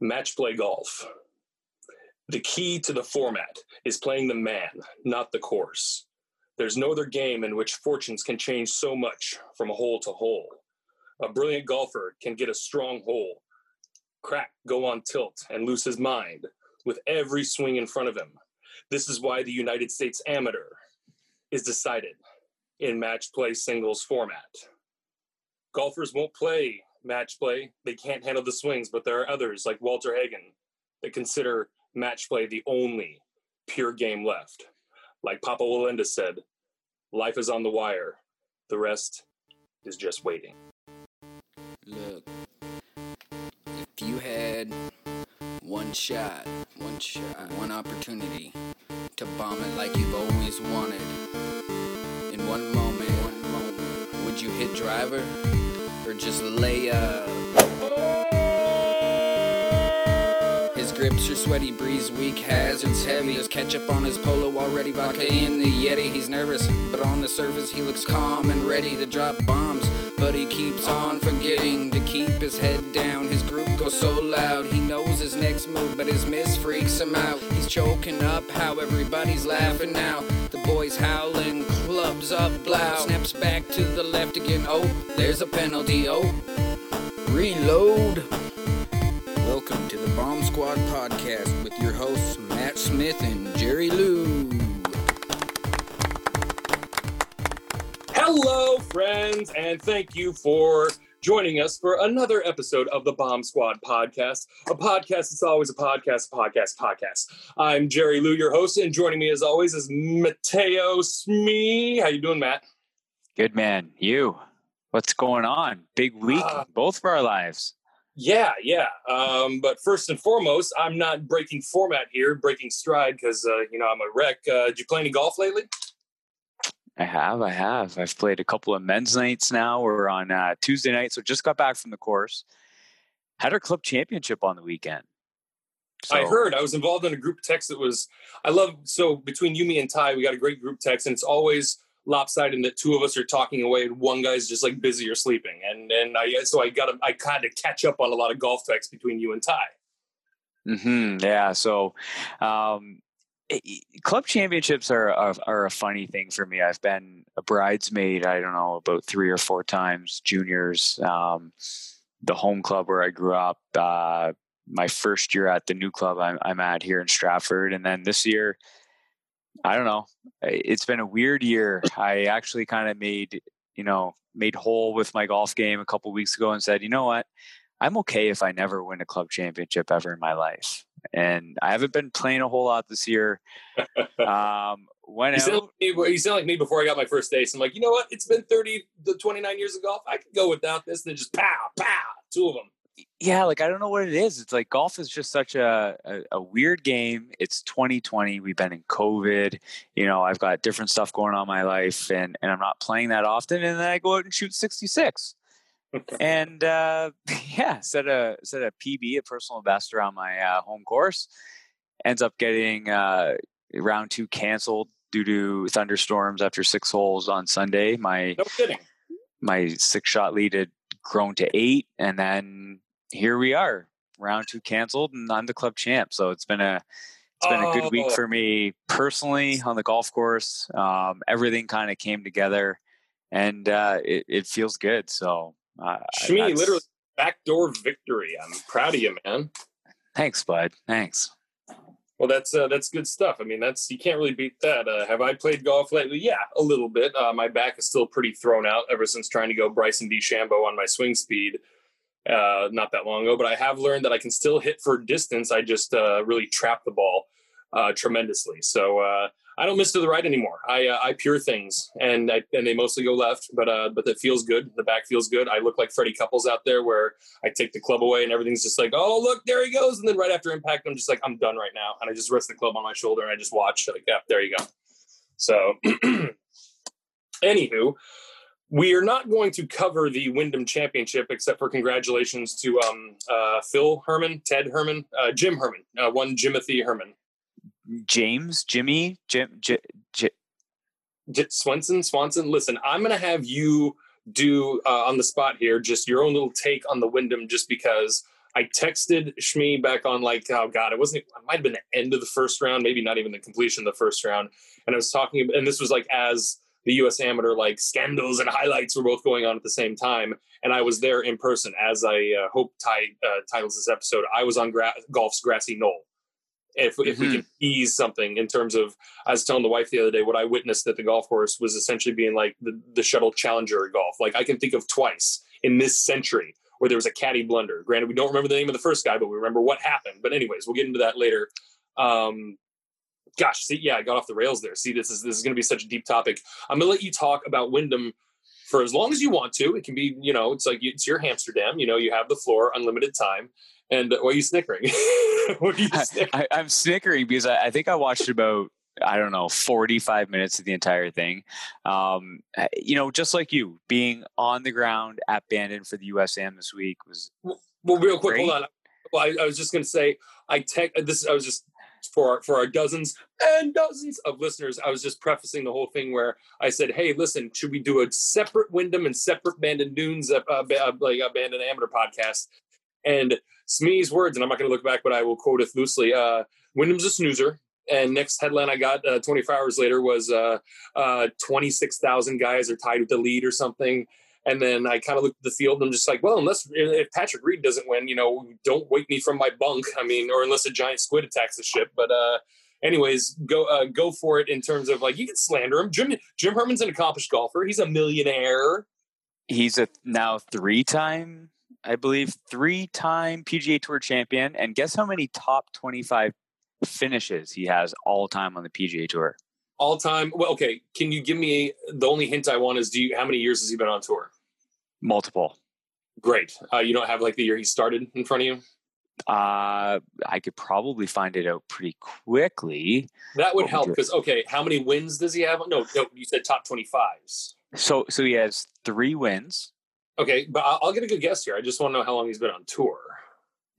Match play golf. The key to the format is playing the man, not the course. There's no other game in which fortunes can change so much from hole to hole. A brilliant golfer can get a strong hole, crack, go on tilt, and lose his mind with every swing in front of him. This is why the United States Amateur is decided in match play singles format. Golfers won't play match play. They can't handle the swings, but there are others like Walter Hagen that consider match play the only pure game left. Like Papa Wallenda said, life is on the wire. The rest is just waiting. Look, if you had one shot, one shot, one opportunity to bomb it like you've always wanted, in one moment, one moment, would you hit driver just lay up? His grips are sweaty, breeze weak, hazards heavy. There's ketchup on his polo already, vodka in the Yeti. He's nervous, but on the surface he looks calm and ready to drop bombs. But he keeps on forgetting to keep his head down. His group goes so loud, he knows his next move, but his miss freaks him out. He's choking up how everybody's laughing now. The boys howling, clubs up, blow. Snaps back to the left again. Oh, there's a penalty. Oh, reload. Welcome to the Bomb Squad podcast with your hosts Matt Smith and Jerry Lou. Hello, friends, and thank you for joining us for another episode of the Bomb Squad podcast. A podcast that's always a podcast, podcast, podcast. I'm Jerry Lou, your host, and joining me as always is Mateo Smee. How you doing, Matt? Good man. You. What's going on? Big week, Uh, both for our lives. Yeah, yeah. Um, but first and foremost, I'm not breaking format here, breaking stride because uh, you know I'm a wreck. Uh, did you play any golf lately? I have, I have. I've played a couple of men's nights now. We're on uh, Tuesday night, so just got back from the course. Had our club championship on the weekend. I heard I was involved in a group text that was I love so between you, me, and Ty, we got a great group text, and it's always lopsided that two of us are talking away and one guy's just like busy or sleeping. And and I so I got to I kind of catch up on a lot of golf texts between you and Ty. hmm yeah. So, um, club championships are, are are a funny thing for me. I've been a bridesmaid. I don't know about three or four times. Juniors, um, the home club where I grew up. Uh, my first year at the new club I'm, I'm at here in Stratford, and then this year, I don't know. It's been a weird year. I actually kind of made you know made whole with my golf game a couple weeks ago and said, you know what, I'm okay if I never win a club championship ever in my life. And I haven't been playing a whole lot this year. Um, sound, out. like me, like me before I got my first ace. I'm like, you know what? It's been 30 to 29 years of golf. I could go without this. And then just pow, pow, two of them. Yeah, like I don't know what it is. It's like golf is just such a, a, a weird game. It's 2020. We've been in COVID. You know, I've got different stuff going on in my life, and and I'm not playing that often. And then I go out and shoot 66. And uh, yeah, set a set a PB, a personal best around my uh, home course. Ends up getting uh, round two canceled due to thunderstorms after six holes on Sunday. My No kidding. my six shot lead had grown to eight, and then here we are, round two canceled, and I'm the club champ. So it's been a it's been a good week Oh. for me personally on the golf course. Um, everything kind of came together, and uh, it, it feels good. So uh, Shmi, literally backdoor victory. I'm proud of you, man. thanks, bud. Thanks. Well, that's uh, that's good stuff. I mean, that's you can't really beat that. Uh, have I played golf lately? Yeah, a little bit. Uh, my back is still pretty thrown out ever since trying to go Bryson DeChambeau on my swing speed uh, not that long ago. But I have learned that I can still hit for distance. I just uh, really trap the ball uh, tremendously. So uh, I don't miss to the right anymore. I uh, I pure things, and I, and they mostly go left. But uh, but that feels good. The back feels good. I look like Freddie Couples out there, where I take the club away and everything's just like, oh look, there he goes. And then right after impact, I'm just like, I'm done right now, and I just rest the club on my shoulder and I just watch. Like, yeah, there you go. So, anywho, we are not going to cover the Wyndham Championship except for congratulations to um, uh, Phil Herman, Ted Herman, uh, Jim Herman, uh, one Jimothy Herman. James, Jimmy, Jim, J, J, J- Swenson, Swanson. Listen, I'm going to have you do uh, on the spot here just your own little take on the Wyndham, just because I texted Shmi back on like, oh god, it wasn't. It might have been the end of the first round, maybe not even the completion of the first round. And I was talking, and this was like as the U.S. Amateur like scandals and highlights were both going on at the same time, and I was there in person. As I uh, hope Ty uh, titles this episode, I was on gra- golf's grassy knoll. If, if Mm-hmm. we can ease something in terms of, I was telling the wife the other day what I witnessed at the golf course was essentially being like the, the shuttle challenger golf. Like I can think of twice in this century where there was a caddy blunder. Granted, we don't remember the name of the first guy, but we remember what happened. But anyways, we'll get into that later. Um, gosh, see, yeah, I got off the rails there. See, this is this is going to be such a deep topic. I'm going to let you talk about Wyndham for as long as you want to. It can be, you know, it's like it's your Amsterdam. You know, you have the floor, unlimited time. And uh, why are you snickering? what are you snickering? I, I'm snickering because I, I think I watched about I don't know 45 minutes of the entire thing. Um, uh, you know, just like you, being on the ground at Bandon for the USM this week was Well, real quick, Great. hold on. Well, I, I was just going to say, I tech this. I was just for our, for our dozens and dozens of listeners. I was just prefacing the whole thing where I said, "Hey, listen, should we do a separate Wyndham and separate Bandon Dunes, uh, uh, uh, like a Bandon Amateur podcast?" And Smee's words, and I'm not going to look back, but I will quote it loosely. Uh, Wyndham's a snoozer. And next headline I got uh, 24 hours later was uh, uh, 26,000 guys are tied with the lead or something. And then I kind of looked at the field and I'm just like, well, unless if Patrick Reed doesn't win, you know, don't wake me from my bunk. I mean, or unless a giant squid attacks the ship. But uh, anyways, go uh, go for it in terms of like you can slander him. Jim Jim Herman's an accomplished golfer. He's a millionaire. he's a now three time I believe three time PGA Tour champion, and guess how many top 25 finishes he has all time on the PGA Tour? All time. Well, okay. Can you give me the only hint I want is do you how many years has he been on tour? Multiple. Great. Uh, you don't have like the year he started in front of you. Uh, I could probably find it out pretty quickly. That would help because okay, how many wins does he have? No, no, you said top twenty fives. So, so he has three wins. Okay, but I'll, get a good guess here. I just want to know how long he's been on tour.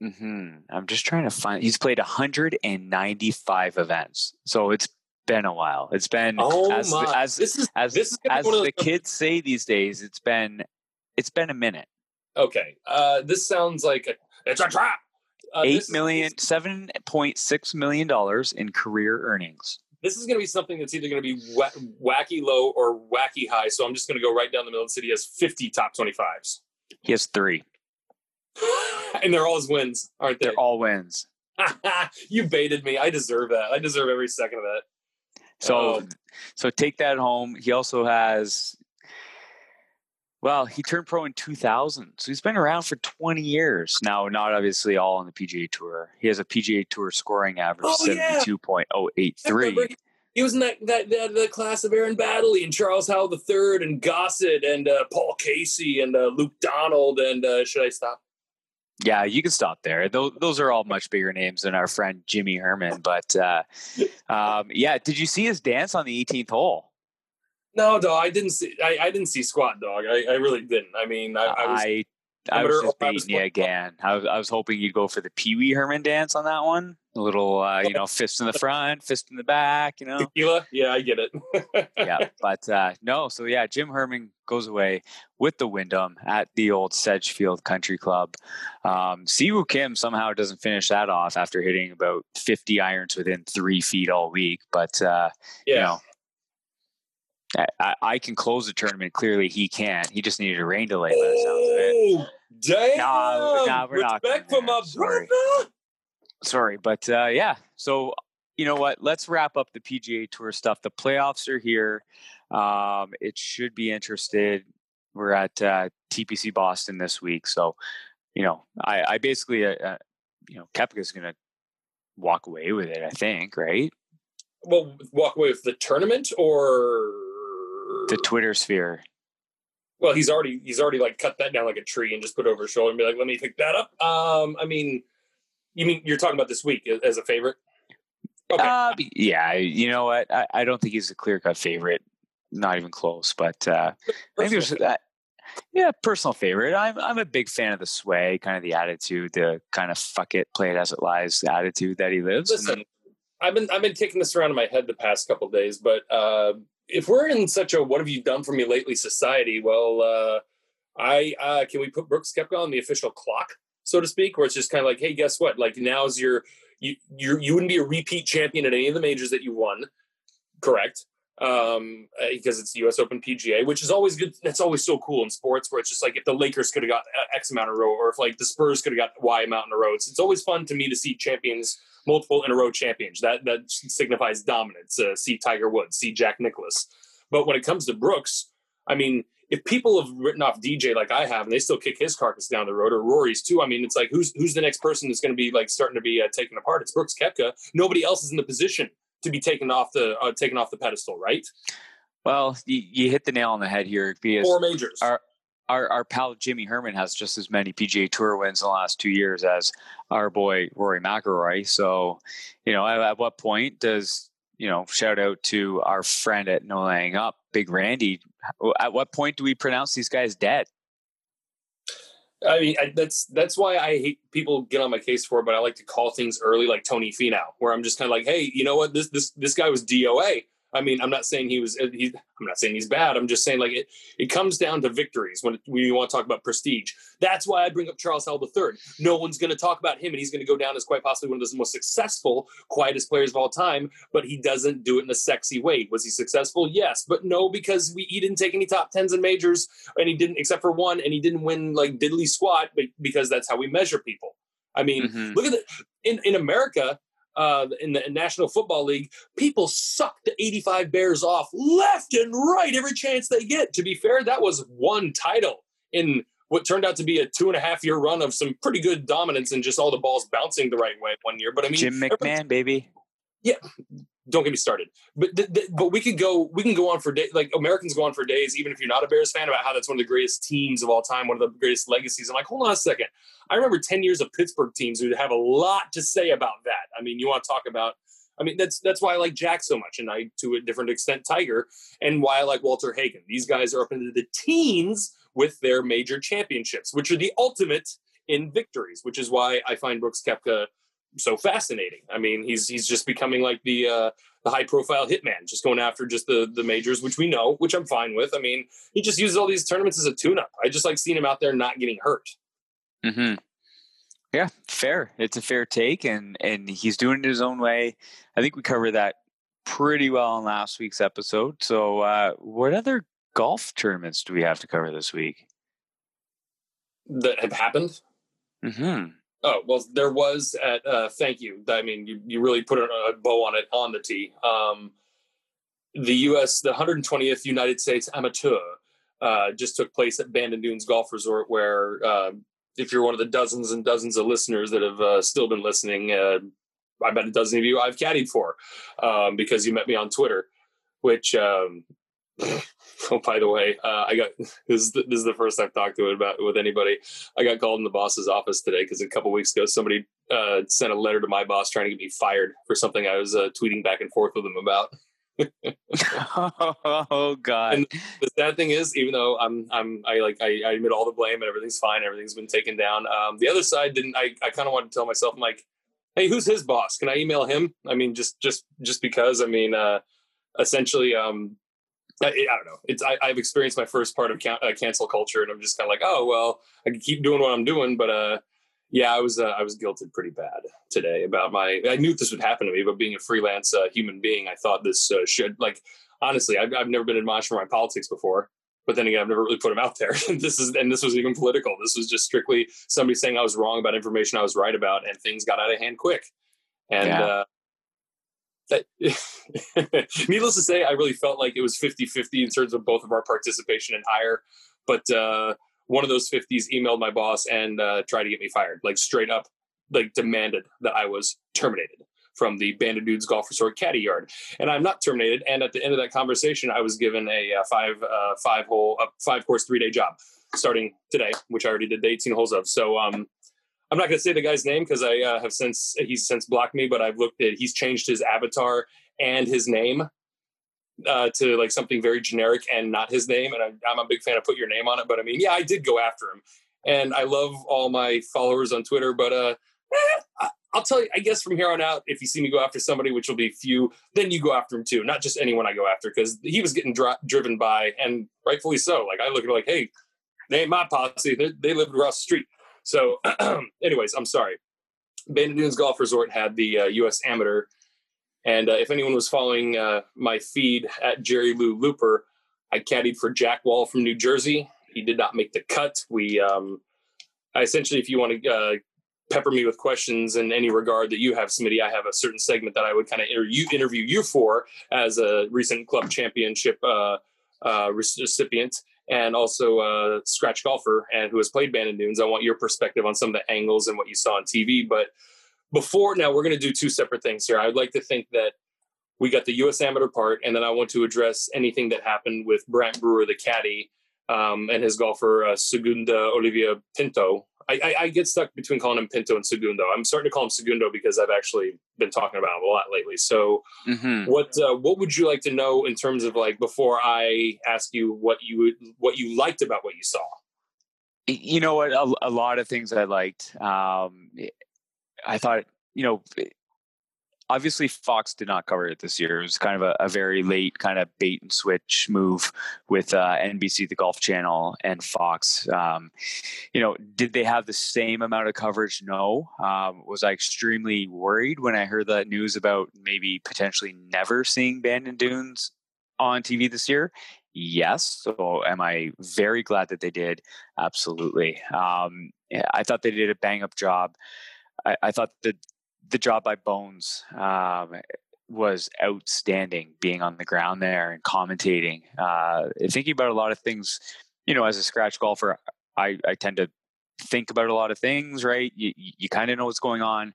hmm I'm just trying to find. He's played 195 events, so it's been a while. It's been Oh as the- my! as this is as this is as the kids say these days. It's been it's been a minute. okay. Uh, this sounds like a, it's a trap. Uh, Eight million, seven point six million dollars in career earnings. This is going to be something that's either going to be wa- wacky low or wacky high. So I'm just going to go right down the middle the city. He has 50 top 25s, He has three. and they're all his wins, aren't they? They're all wins. you baited me. I deserve that. I deserve every second of that. So, Oh. so take that home. He also has. Well, he turned pro in 2000, so he's been around for 20 years now. Not obviously all on the PGA Tour. He has a PGA Tour scoring average Oh, yeah. 72.083. Remember, He was in that, that, that, that class of Aaron Baddeley and Charles Howell III and Gossett and uh, Paul Casey and uh, Luke Donald. And uh, should I stop? Yeah, you can stop there. Those, those are all much bigger names than our friend Jimmy Herman. But uh, um, yeah, did you see his dance on the 18th hole? No, dog. I didn't see. I, I didn't see squat, dog. I, I really didn't. I mean, I, I was. I I was just or I was baiting you again. I was, I was hoping you'd go for the Pee Wee Herman dance on that one. A little, uh, you know, fist in the front, fist in the back, you know. Tequila? Yeah, I get it. yeah, but uh, no. So yeah, Jim Herman goes away with the Wyndham at the old Sedgefield Country Club. Um, Si Woo Kim somehow doesn't finish that off after hitting about 50 irons within three feet all week. But uh, yeah. you know, I, I, can close the tournament. Clearly, he can't. He just needed a rain delay. By the sounds. Oh, damn! No, no, we're Respect going for my. Sorry. brother. sorry but uh yeah so you know what let's wrap up the pga tour stuff the playoffs are here um it should be interested we're at uh tpc boston this week so you know i i basically uh, uh you know Koepka's gonna walk away with it i think right Well, walk away with the tournament or the twitter sphere Well, he's already he's already like cut that down like a tree and just put it over his shoulder and be like, "Let me pick that up." Um, I mean, you mean you're talking about this week as a favorite? Okay, uh yeah you know what i, I don't think he's a clear-cut favorite not even close but uh I think there's that. Yeah, personal favorite. I'm I'm a big fan of the sway, kind of the attitude, the kind of fuck it, play it as it lies attitude that he lives. Listen, I've been I've been kicking this around in my head the past couple of days, but uh, if we're in such a "what have you done for me lately" society, well, uh, I uh, can we put Brooks Koepka on the official clock? so to speak, where it's just kind of like, hey, guess what? Like now's your you you you wouldn't be a repeat champion at any of the majors that you won, correct? Um, uh, because it's U.S. Open PGA, which is always good. That's always so cool in sports, where it's just like if the Lakers could have got X amount in a row, or if like the Spurs could have got Y amount in a row. It's, it's always fun to me to see champions, multiple in a row champions. That that signifies dominance. Uh, see Tiger Woods, see Jack Nicklaus. But when it comes to Brooks, I mean, if people have written off DJ like I have, and they still kick his carcass down the road, or Rory's too, I mean, it's like who's who's the next person that's going to be like starting to be uh, taken apart? It's Brooks Koepka. Nobody else is in the position to be taken off the uh, taken off the pedestal, right? Well, you, you hit the nail on the head here because four majors. Our, our, our pal Jimmy Herman has just as many PGA Tour wins in the last two years as our boy Rory McIlroy. So, you know, at, at what point does you know, shout out to our friend at No Laying Up, Big Randy. At what point do we pronounce these guys dead? I mean, I, that's that's why I hate people get on my case for it, but I like to call things early, like Tony Finau, where I'm just kind of like, hey, you know what? This this this guy was DOA. I mean, I'm not saying he was. Uh, he, I'm not saying he's bad. I'm just saying like it. It comes down to victories when we want to talk about prestige. That's why I bring up Charles Howell III. No one's going to talk about him, and he's going to go down as quite possibly one of the most successful, quietest players of all time. But he doesn't do it in a sexy way. Was he successful? Yes, but no, because we, he didn't take any top tens and majors, and he didn't except for one, and he didn't win like diddly squat, but because that's how we measure people. I mean, mm-hmm. look at it in in America uh, in the National Football League, people suck the 85 Bears off left and right every chance they get. To be fair, that was one title in what turned out to be a two and a half year run of some pretty good dominance and just all the balls bouncing the right way one year. But I mean, Jim McMahon, baby. Yeah, don't get me started. But th- th- but we could go we can go on for days. Like Americans go on for days, even if you're not a Bears fan, about how that's one of the greatest teams of all time, one of the greatest legacies. I'm like, hold on a second. I remember 10 years of Pittsburgh teams who have a lot to say about that. I mean, you want to talk about. I mean, that's that's why I like Jack so much, and I to a different extent Tiger, and why I like Walter Hagen. These guys are up into the teens with their major championships, which are the ultimate in victories, which is why I find Brooks Koepka so fascinating. I mean, he's he's just becoming like the uh, the high profile hitman, just going after just the the majors, which we know, which I'm fine with. I mean, he just uses all these tournaments as a tune up. I just like seeing him out there not getting hurt. Hmm. Yeah, fair. It's a fair take, and and he's doing it his own way. I think we covered that pretty well in last week's episode. So, uh, what other golf tournaments do we have to cover this week? That have happened. Hmm. Oh well, there was at. Uh, thank you. I mean, you, you really put a bow on it on the tee. Um, the U.S. the 120th United States Amateur uh, just took place at Bandon Dunes Golf Resort, where uh, if you're one of the dozens and dozens of listeners that have uh, still been listening, uh, I bet a dozen of you I've caddied for um, because you met me on Twitter, which um, Oh, by the way, uh, I got this. Is the, this is the first I've talked to it about with anybody. I got called in the boss's office today because a couple weeks ago somebody uh, sent a letter to my boss trying to get me fired for something I was uh, tweeting back and forth with him about. oh God! And the sad thing is, even though I'm, I'm, I like, I, I admit all the blame and everything's fine, everything's been taken down. Um, the other side didn't. I, I kind of wanted to tell myself, I'm like, hey, who's his boss? Can I email him? I mean, just, just, just because. I mean, uh, essentially, um, I, I, don't know. It's I, have experienced my first part of can, uh, cancel culture, and I'm just kind of like, oh well, I can keep doing what I'm doing, but uh, yeah, I was uh, I was guilted pretty bad today about my. I knew this would happen to me, but being a freelance uh, human being, I thought this uh, should like honestly, I've, I've never been admonished for my politics before. But then again, I've never really put them out there. this is and this was even political. This was just strictly somebody saying I was wrong about information I was right about, and things got out of hand quick. And yeah. That, needless to say, I really felt like it was 50 50 in terms of both of our participation and hire. But uh, one of those 50s emailed my boss and uh, tried to get me fired, like straight up, like demanded that I was terminated from the Bandon Dunes Golf Resort Caddy Yard. And I'm not terminated. And at the end of that conversation, I was given a, a uh, five uh, five hole, a five course three day job starting today, which I already did the 18 holes of. So um, I'm not going to say the guy's name because I uh, have since he's since blocked me, but I've looked at he's changed his avatar and his name uh, to like something very generic and not his name. And I, am a big fan of put your name on it, but I mean, yeah, I did go after him, and I love all my followers on Twitter, but uh, eh, I'll tell you, I guess from here on out, if you see me go after somebody, which will be few, then you go after him too. Not just anyone I go after, because he was getting dri- driven by, and rightfully so. Like I look at it like, hey, they ain't my posse. They, they live across the street. So, anyways, I'm sorry. Bandon Dunes Golf Resort had the uh, U.S. Amateur, and uh, if anyone was following uh, my feed at Jerry Lou Looper, I caddied for Jack Wall from New Jersey. He did not make the cut. We, um, I essentially, if you want to uh, pepper me with questions in any regard that you have, Smitty, I have a certain segment that I would kind of interview, interview you for as a recent club championship uh, uh, recipient and also a scratch golfer and who has played Bandon Dunes. I want your perspective on some of the angles and what you saw on TV. But before now, we're going to do two separate things here. I'd like to think that we got the U.S. Amateur part, and then I want to address anything that happened with Brant Brewer, the caddy, um, and his golfer uh, Segundo Oliva Pinto. I, I, I, get stuck between calling him Pinto and Segundo. I'm starting to call him Segundo because I've actually been talking about him a lot lately. So, mm-hmm. what uh, what would you like to know in terms of like before I ask you what you what you liked about what you saw? You know what? A, a lot of things I liked. Um, I thought you know obviously Fox did not cover it this year. It was kind of a, a very late kind of bait and switch move with uh, NBC, the Golf Channel, and Fox. Um, you know, did they have the same amount of coverage? No. Um, was I extremely worried when I heard that news about maybe potentially never seeing Bandon Dunes on TV this year? Yes. So am I very glad that they did? Absolutely. Um, I thought they did a bang up job. I, I, thought that the job by Bones um, was outstanding, being on the ground there and commentating. Uh, thinking about a lot of things, you know, as a scratch golfer, I, I tend to think about a lot of things, right? You, you kind of know what's going on.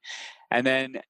And then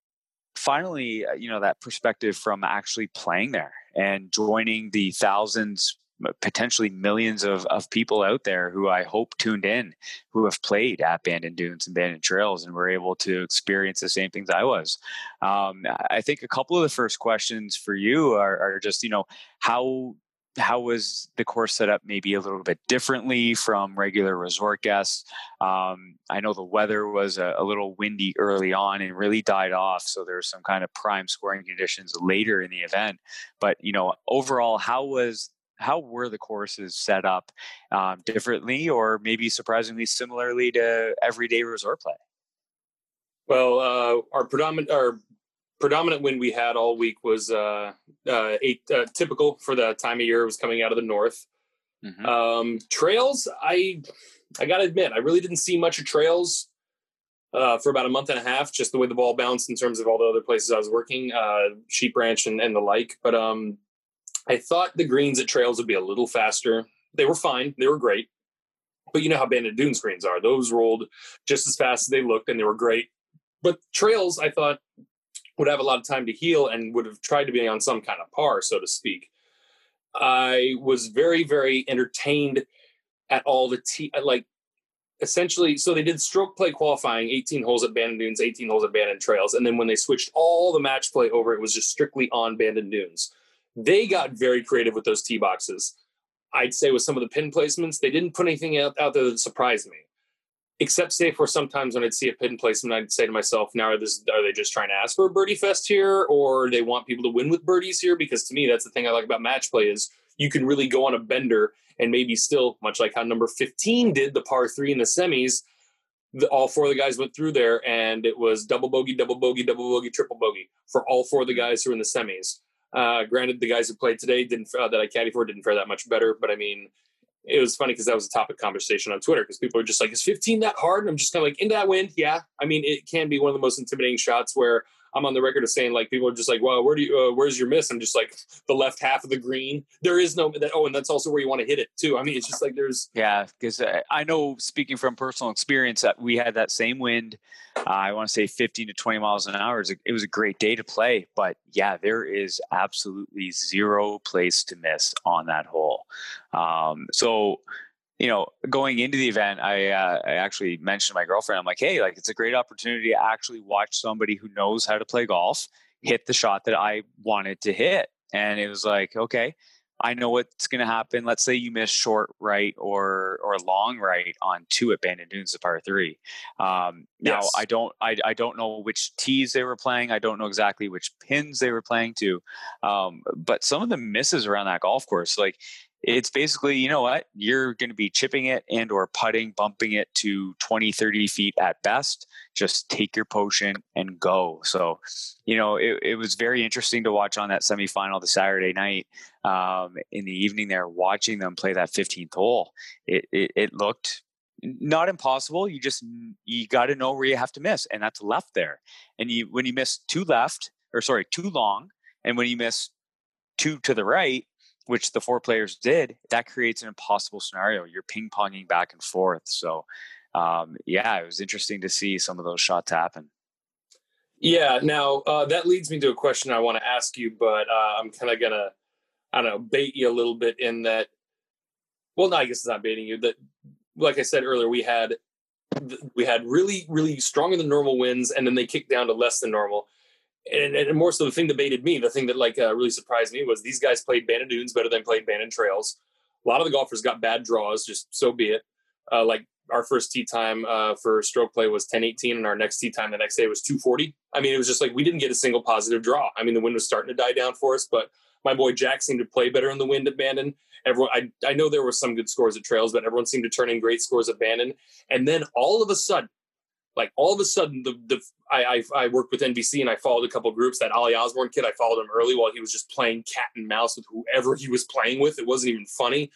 finally, uh, you know, that perspective from actually playing there and joining the thousands potentially millions of, of people out there who I hope tuned in who have played at Bandon Dunes and Bandon Trails and were able to experience the same things I was. Um, I think a couple of the first questions for you are, are just, you know, how how was the course set up maybe a little bit differently from regular resort guests um, i know the weather was a, a, little windy early on and really died off so there's some kind of prime scoring conditions later in the event but you know overall how was how were the courses set up um, differently or maybe surprisingly similarly to everyday resort play? Well, uh, our predominant our predominant wind we had all week was uh, uh, eight, uh, typical for the time of year. It was coming out of the north. Mm-hmm. Um, trails, I I got to admit, I really didn't see much of trails uh, for about a month and a half. Just the way the ball bounced in terms of all the other places I was working, uh, Sheep Ranch and, and the like. But um, I thought the greens at Trails would be a little faster. They were fine. They were great. But you know how Bandon Dunes greens are. Those rolled just as fast as they looked and they were great. But Trails, I thought, would have a lot of time to heal and would have tried to be on some kind of par, so to speak. I was very, very entertained at all the t like essentially so they did stroke play qualifying 18 holes at bandon dunes 18 holes at bandon trails and then when they switched all the match play over it was just strictly on bandon dunes they got very creative with those tee boxes. I'd say with some of the pin placements, they didn't put anything out, out there that surprised me. Except say for sometimes when I'd see a pin placement, I'd say to myself, now are, this, are they just trying to ask for a birdie fest here or they want people to win with birdies here? Because to me, that's the thing I like about match play is you can really go on a bender and maybe still, much like how number 15 did the par three in the semis, the, all four of the guys went through there and it was double bogey, double bogey, double bogey, triple bogey for all four of the guys who were in the semis. Uh, granted, the guys who played today didn't uh, that I caddy for didn't fare that much better, but I mean, it was funny because that was a topic conversation on Twitter because people are just like, "Is 15 that hard?" And I'm just kind of like, "In that wind, yeah." I mean, it can be one of the most intimidating shots where I'm on the record of saying like people are just like, well, where do you, uh, where's your miss? I'm just like the left half of the green. There is no that. Oh, and that's also where you want to hit it too. I mean, it's just like there's yeah, because I know speaking from personal experience that we had that same wind. Uh, I want to say 15 to 20 miles an hour. It was a great day to play, but yeah, there is absolutely zero place to miss on that hole. Um, so you know, going into the event, I uh, I actually mentioned to my girlfriend, I'm like, hey, like it's a great opportunity to actually watch somebody who knows how to play golf hit the shot that I wanted to hit, and it was like, okay, I know what's going to happen. Let's say you miss short right or or long right on two at Bandon Dunes, the par three. Um, now yes. I don't I, I don't know which tees they were playing. I don't know exactly which pins they were playing to. Um, but some of the misses around that golf course, like it's basically you know what? You're going to be chipping it and or putting bumping it to 20 30 feet at best. Just take your potion and go. So you know it, it was very interesting to watch on that semifinal the saturday night um, in the evening there watching them play that 15th hole. It, it, it looked not impossible. You just you got to know where you have to miss and that's left there. And you when you miss two left or sorry too long and when you miss two to the right which the four players did, that creates an impossible scenario. You're ping ponging back and forth. So, um, yeah, it was interesting to see some of those shots happen. Yeah. Now uh, that leads me to a question I want to ask you, but uh, I'm kind of gonna, I don't know, bait you a little bit in that. Well, no, I guess it's not baiting you. That, like I said earlier, we had we had really, really stronger than normal winds, and then they kicked down to less than normal and, and more so the thing that baited me, the thing that like uh, really surprised me was these guys played Bandon Dunes better than played Bandon Trails. A lot of the golfers got bad draws, just so be it. Uh, like our first tee time uh, for stroke play was 1018 and our next tee time the next day was 240 i mean it was just like we didn't get a single positive draw i mean the wind was starting to die down for us but my boy jack seemed to play better in the wind at bandon everyone I, I know there were some good scores at trails but everyone seemed to turn in great scores at bandon and then all of a sudden like all of a sudden the the I, I, I worked with NBC and I followed a couple groups. That Ollie Osborne kid, I followed him early while he was just playing cat and mouse with whoever he was playing with. It wasn't even funny.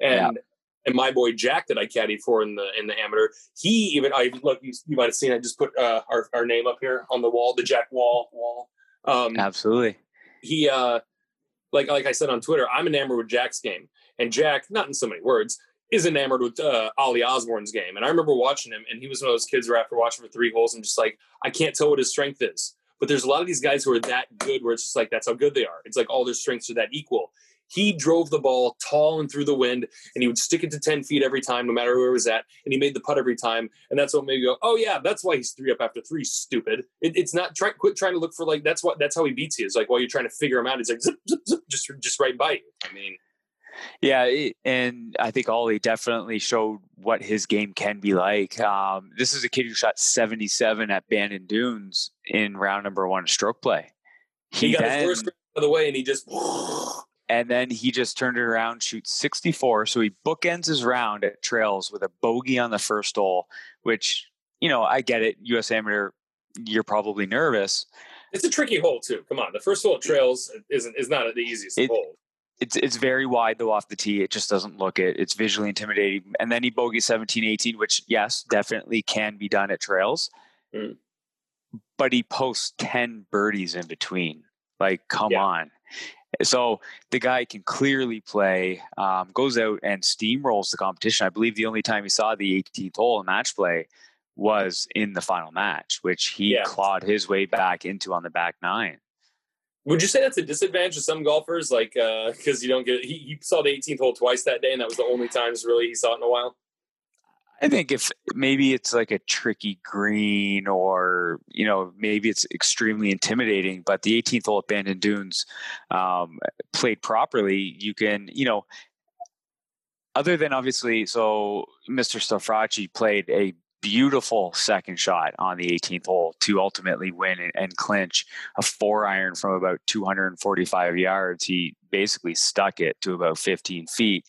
And yeah. and my boy Jack that I caddied for in the in the amateur, he even I look you, you might have seen I just put uh, our our name up here on the wall, the Jack Wall wall. Um, Absolutely. He uh like like I said on Twitter, I'm enamored with Jack's game. And Jack, not in so many words, is enamored with uh, Ollie Osborne's game. And I remember watching him, and he was one of those kids where after watching for three holes, I'm just like, I can't tell what his strength is. But there's a lot of these guys who are that good where it's just like, that's how good they are. It's like all their strengths are that equal. He drove the ball tall and through the wind, and he would stick it to 10 feet every time, no matter where it was at. And he made the putt every time. And that's what made me go, oh, yeah, that's why he's three up after three, stupid. It, it's not, try, quit trying to look for like, that's what, that's how he beats you. It's like while you're trying to figure him out, it's like, zip, zip, zip, just, just right by you. I mean, yeah, and I think Ollie definitely showed what his game can be like. Um, this is a kid who shot 77 at Bandon Dunes in round number one stroke play. He, he got then, his first of the way, and he just. And then he just turned it around, shoots 64. So he bookends his round at Trails with a bogey on the first hole, which, you know, I get it. U.S. Amateur, you're probably nervous. It's a tricky hole too. Come on, the first hole at Trails isn't is not the easiest it, hole it's it's very wide though off the tee. It just doesn't look it. It's visually intimidating. And then he bogey 17, 18, which yes, definitely can be done at trails. Mm. But he posts 10 birdies in between. Like, come yeah. on. So the guy can clearly play, um, goes out and steamrolls the competition. I believe the only time he saw the 18th hole in match play was in the final match, which he yeah. clawed his way back into on the back nine. Would you say that's a disadvantage to some golfers? Like, because uh, you don't get he, he saw the 18th hole twice that day, and that was the only times really he saw it in a while. I think if maybe it's like a tricky green or, you know, maybe it's extremely intimidating, but the 18th hole at Bandon Dunes um, played properly, you can, you know, other than obviously, so Mr. Stafraci played a beautiful second shot on the 18th hole to ultimately win and, and, clinch a four iron from about 245 yards. He basically stuck it to about 15 feet.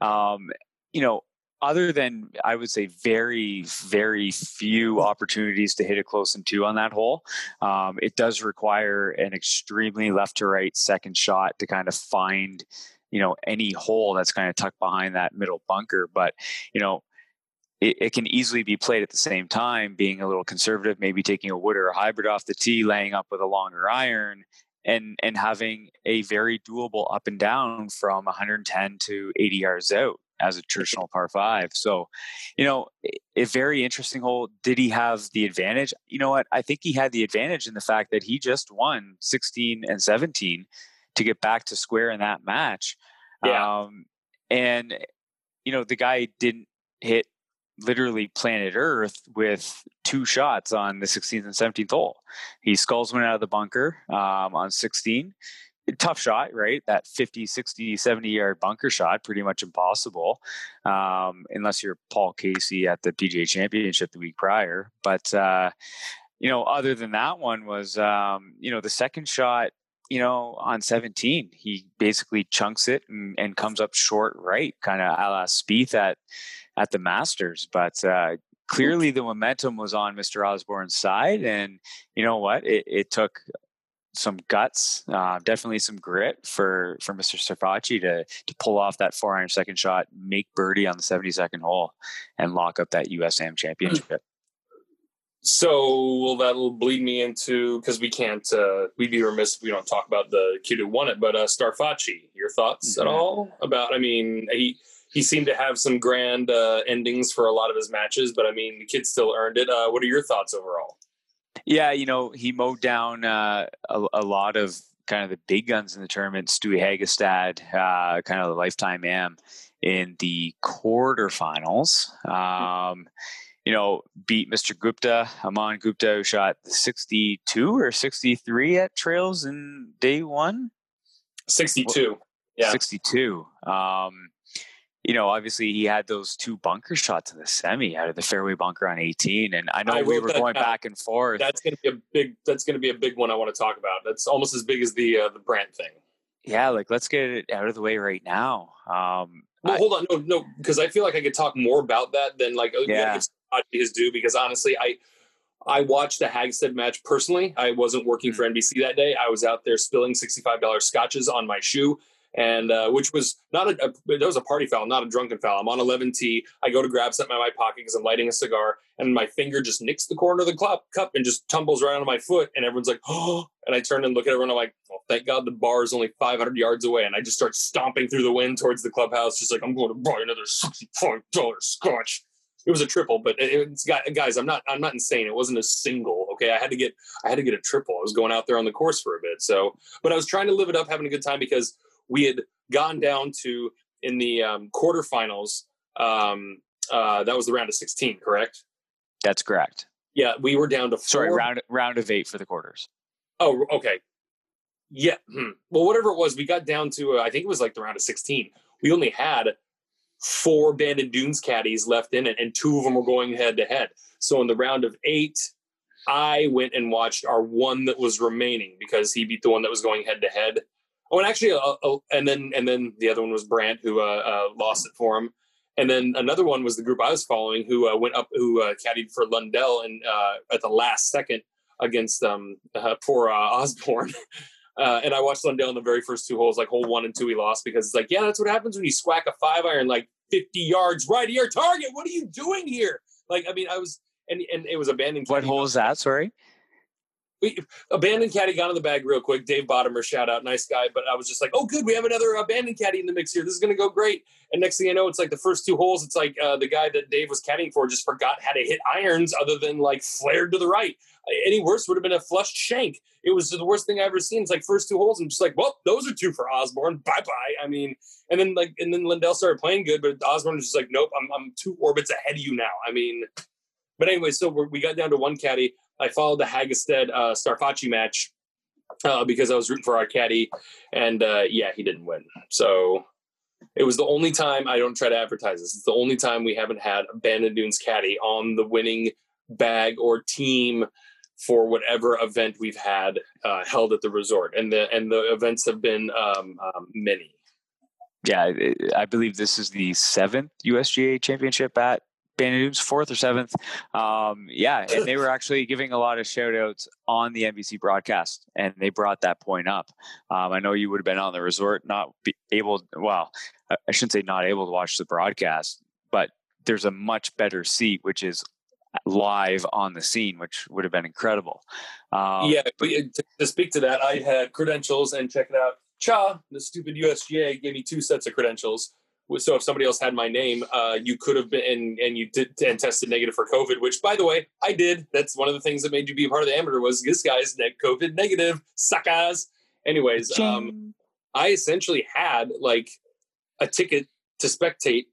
Um, you know, other than I would say very, very few opportunities to hit a close and two on that hole, um, it does require an extremely left to right second shot to kind of find, you know, any hole that's kind of tucked behind that middle bunker. But, you know, it, it, can easily be played at the same time, being a little conservative, maybe taking a wood or a hybrid off the tee, laying up with a longer iron, and and having a very doable up and down from 110 to 80 yards out as a traditional par five. So, you know, a very interesting hole. Did he have the advantage? You know what? I think he had the advantage in the fact that he just won 16 and 17 to get back to square in that match. Yeah. Um, and you know, the guy didn't hit literally planet Earth with two shots on the 16th and 17th hole. He skulls one out of the bunker um, on 16. Tough shot, right? That 50, 60, 70 yard bunker shot, pretty much impossible, um, unless you're Paul Casey at the PGA Championship the week prior. But, uh, you know, other than that one was, um, you know, the second shot you know, on 17, he basically chunks it and, and comes up short right, kind of a la Spieth at at the Masters. But uh, clearly, the momentum was on Mr. Osborne's side, and you know what? It, it took some guts, uh, definitely some grit for for Mr. Strafaci to to pull off that four iron second shot, make birdie on the 72nd hole, and lock up that USAM championship. So well, that'll bleed me into because we can't. Uh, we'd be remiss if we don't talk about the kid who won it. But uh, Strafaci, your thoughts mm-hmm. at all about? I mean, he he seemed to have some grand uh, endings for a lot of his matches, but I mean, the kid still earned it. Uh, what are your thoughts overall? Yeah, you know, he mowed down uh, a, a, lot of kind of the big guns in the tournament. Stewie Hagestad, uh, kind of the lifetime am in the quarterfinals. Um, you know, beat Mr. Gupta, Aman Gupta, who shot 62 or 63 at Trails in day one. 62. Yeah. 62. Um, you know, obviously he had those two bunker shots in the semi out of the fairway bunker on 18. And I know I we were going down. back and forth. That's going to be a big, that's going to be a big one I want to talk about. That's almost as big as the, uh, the Brandt thing. Yeah. Like let's get it out of the way right now. Um, well, I, hold on. No, no, because I feel like I could talk more about that than like, oh, yeah his due because honestly, I I watched the Hagestad match personally. I wasn't working for hmm. NBC that day. I was out there spilling sixty-five dollars scotches on my shoe, and uh, which was not a, a that was a party foul, not a drunken foul. I'm on 11T. I go to grab something in my pocket because I'm lighting a cigar, and my finger just nicks the corner of the cup, cup and just tumbles right onto my foot. And everyone's like, "Oh!" And I turn and look at everyone. I'm like, "Well, thank God the bar is only 500 yards away." And I just start stomping through the wind towards the clubhouse, just like I'm going to buy another sixty-five dollars scotch it was a triple, but it's got guys. I'm not I'm not insane. It wasn't a single. Okay, I had to get I had to get a triple. I was going out there on the course for a bit. So, but I was trying to live it up, having a good time because we had gone down to in the um, quarterfinals. Um, uh, that was the round of 16, correct? That's correct. Yeah, we were down to four. sorry round round of eight for the quarters. Oh, okay. Yeah. Hmm. Well, whatever it was, we got down to uh, I think it was like the round of 16. We only had four Bandon Dunes caddies left in it, and two of them were going head to head. So in the round of eight, I went and watched our one that was remaining because he beat the one that was going head to head. Oh, and actually, uh, uh, and then and then the other one was Brandt who uh, uh, lost it for him. And then another one was the group I was following who uh, went up, who uh, caddied for Lundell and at the last second against um, poor Osborne. Uh, and I watched Lundell in the very first two holes, like hole one and two, he lost because it's like, yeah, that's what happens when you squack a five iron like 50 yards right to your target. What are you doing here? Like, I mean, I was, and and it was abandoned. What hole is that? Sorry. We, a Bandon caddy got in the bag real quick. Dave Bottomer, shout out, nice guy. But I was just like, oh, good, we have another a Bandon caddy in the mix here. This is going to go great. And next thing I know, it's like the first two holes. It's like uh, the guy that Dave was caddying for just forgot how to hit irons, other than like flared to the right any worse would have been a flushed shank. It was the worst thing I ever seen. It's like first two holes, I'm just like, well, those are two for Osborne. Bye bye. I mean, and then like, and then Lindell started playing good, but Osborne was just like, nope, I'm, I'm two orbits ahead of you now. I mean, but anyway, so we got down to one caddy. I followed the Hagestad uh, match uh, because I was rooting for our caddy, and uh, yeah, he didn't win. So it was the only time I don't try to advertise this. It's the only time we haven't had a Bandon Dunes caddy on the winning bag or team for whatever event we've had uh, held at the resort, and the and the events have been um, um, many. Yeah, I believe this is the seventh USGA championship at Bandon Dunes, fourth or seventh. Um, yeah, and they were actually giving a lot of shout outs on the NBC broadcast, and they brought that point up. Um, I know you would have been on the resort, not able, well, I shouldn't say not able to watch the broadcast, but there's a much better seat, which is live on the scene, which would have been incredible. Um, yeah, to, speak to that, I had credentials and check it out. Cha, the stupid USGA gave me two sets of credentials. So if somebody else had my name, uh, you could have been and, and you did and tested negative for COVID. Which, by the way, I did. That's one of the things that made you be a part of the amateur was this guy's net COVID negative suckers. Anyways, um, I essentially had like a ticket to spectate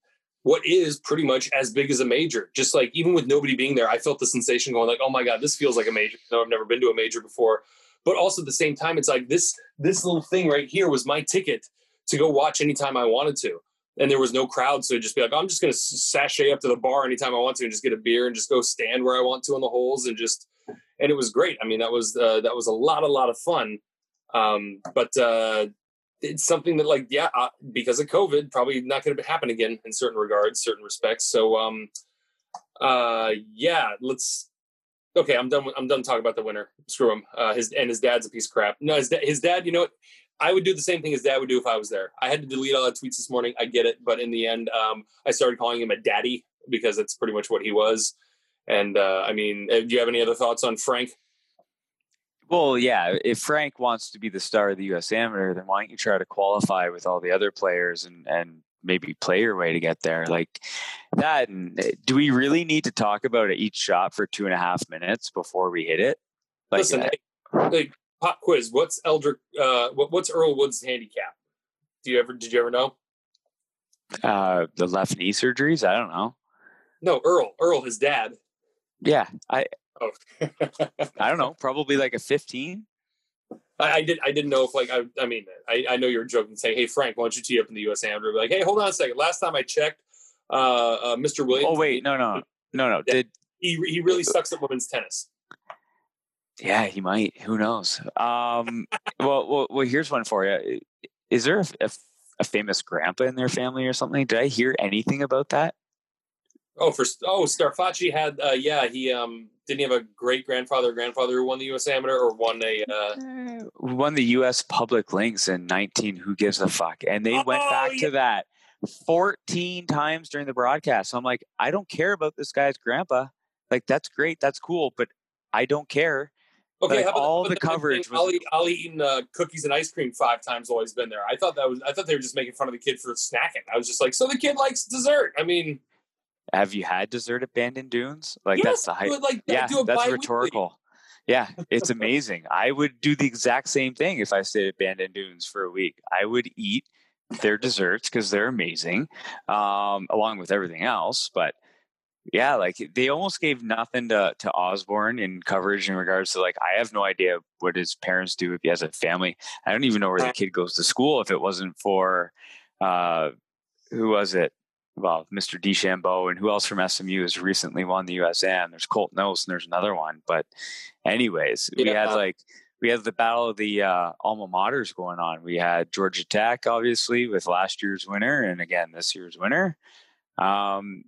what is pretty much as big as a major. Just like even with nobody being there, I felt the sensation going like, oh my god, this feels like a major. No, I've never been to a major before. But also at the same time, it's like this this little thing right here was my ticket to go watch anytime I wanted to. And there was no crowd, so just be like, I'm just going to sashay up to the bar anytime I want to, and just get a beer and just go stand where I want to in the holes, and just, and it was great. I mean, that was uh, that was a lot, a lot of fun. Um, but uh, it's something that, like, yeah, uh, because of COVID, probably not going to happen again in certain regards, certain respects. So, um, uh, yeah, let's. Okay, I'm done. I'm done talking about the winner. Screw him. Uh, his and his dad's a piece of crap. No, his, his dad. You know? I would do the same thing as dad would do if I was there. I had to delete all the tweets this morning. I get it, but in the end, um, I started calling him a daddy because that's pretty much what he was. And uh, I mean, uh, do you have any other thoughts on Frank? Well, yeah. If Frank wants to be the star of the U.S. Amateur, then why don't you try to qualify with all the other players and and maybe play your way to get there? Like that. And eh, do we really need to talk about each shot for two and a half minutes before we hit it? Like, Listen, like pop quiz. What's Eldrick? Uh, what, what's Earl Woods' handicap? Do you ever? Did you ever know? Uh, the left knee surgeries. I don't know. No, Earl. Earl, his dad. Yeah, I Oh. I don't know. Probably like a 15. I, I, did. I didn't know if like I. I mean, I, I know you're joking, saying, "Hey, Frank, why don't you tee up in the U.S. Amateur?" Like, hey, hold on a second. Last time I checked, uh, uh, Mr. Williams. Oh wait, no, no, no, no. Did he? He really sucks at women's tennis. Yeah, he might. Who knows? Um, well, well, well. Here's one for you. Is there a, a, a famous grandpa in their family or something? Did I hear anything about that? Oh, for oh, Strafaci had uh, yeah he um didn't he have a great grandfather grandfather who won the U.S. Amateur or won a uh... uh won the U.S. Public Links in nineteen? Who gives a fuck? And they oh, went back yeah. to that fourteen times during the broadcast. So I'm like, I don't care about this guy's grandpa. Like that's great, that's cool, but I don't care. Okay, like, all the, the coverage was. Ollie, Ollie eating uh, cookies and ice cream five times he's been there. I thought that was. I thought they were just making fun of the kid for snacking. I was just like, so the kid likes dessert. I mean, have you had dessert at Bandon Dunes? Like yes, that's the height. Like, yeah, that's rhetorical. Yeah, it's amazing. I would do the exact same thing if I stayed at Bandon Dunes for a week. I would eat their desserts because they're amazing, um, along with everything else. But yeah, like they almost gave nothing to to Osborne in coverage in regards to like I have no idea what his parents do if he has a family. I don't even know where the kid goes to school if it wasn't for uh, who was it? well, Mr. DeChambeau and who else from SMU has recently won the USAM. There's Colt Knost and there's another one. But anyways, yeah. we had like we had the battle of the uh, alma maters going on. We had Georgia Tech, obviously, with last year's winner, and again this year's winner. Um,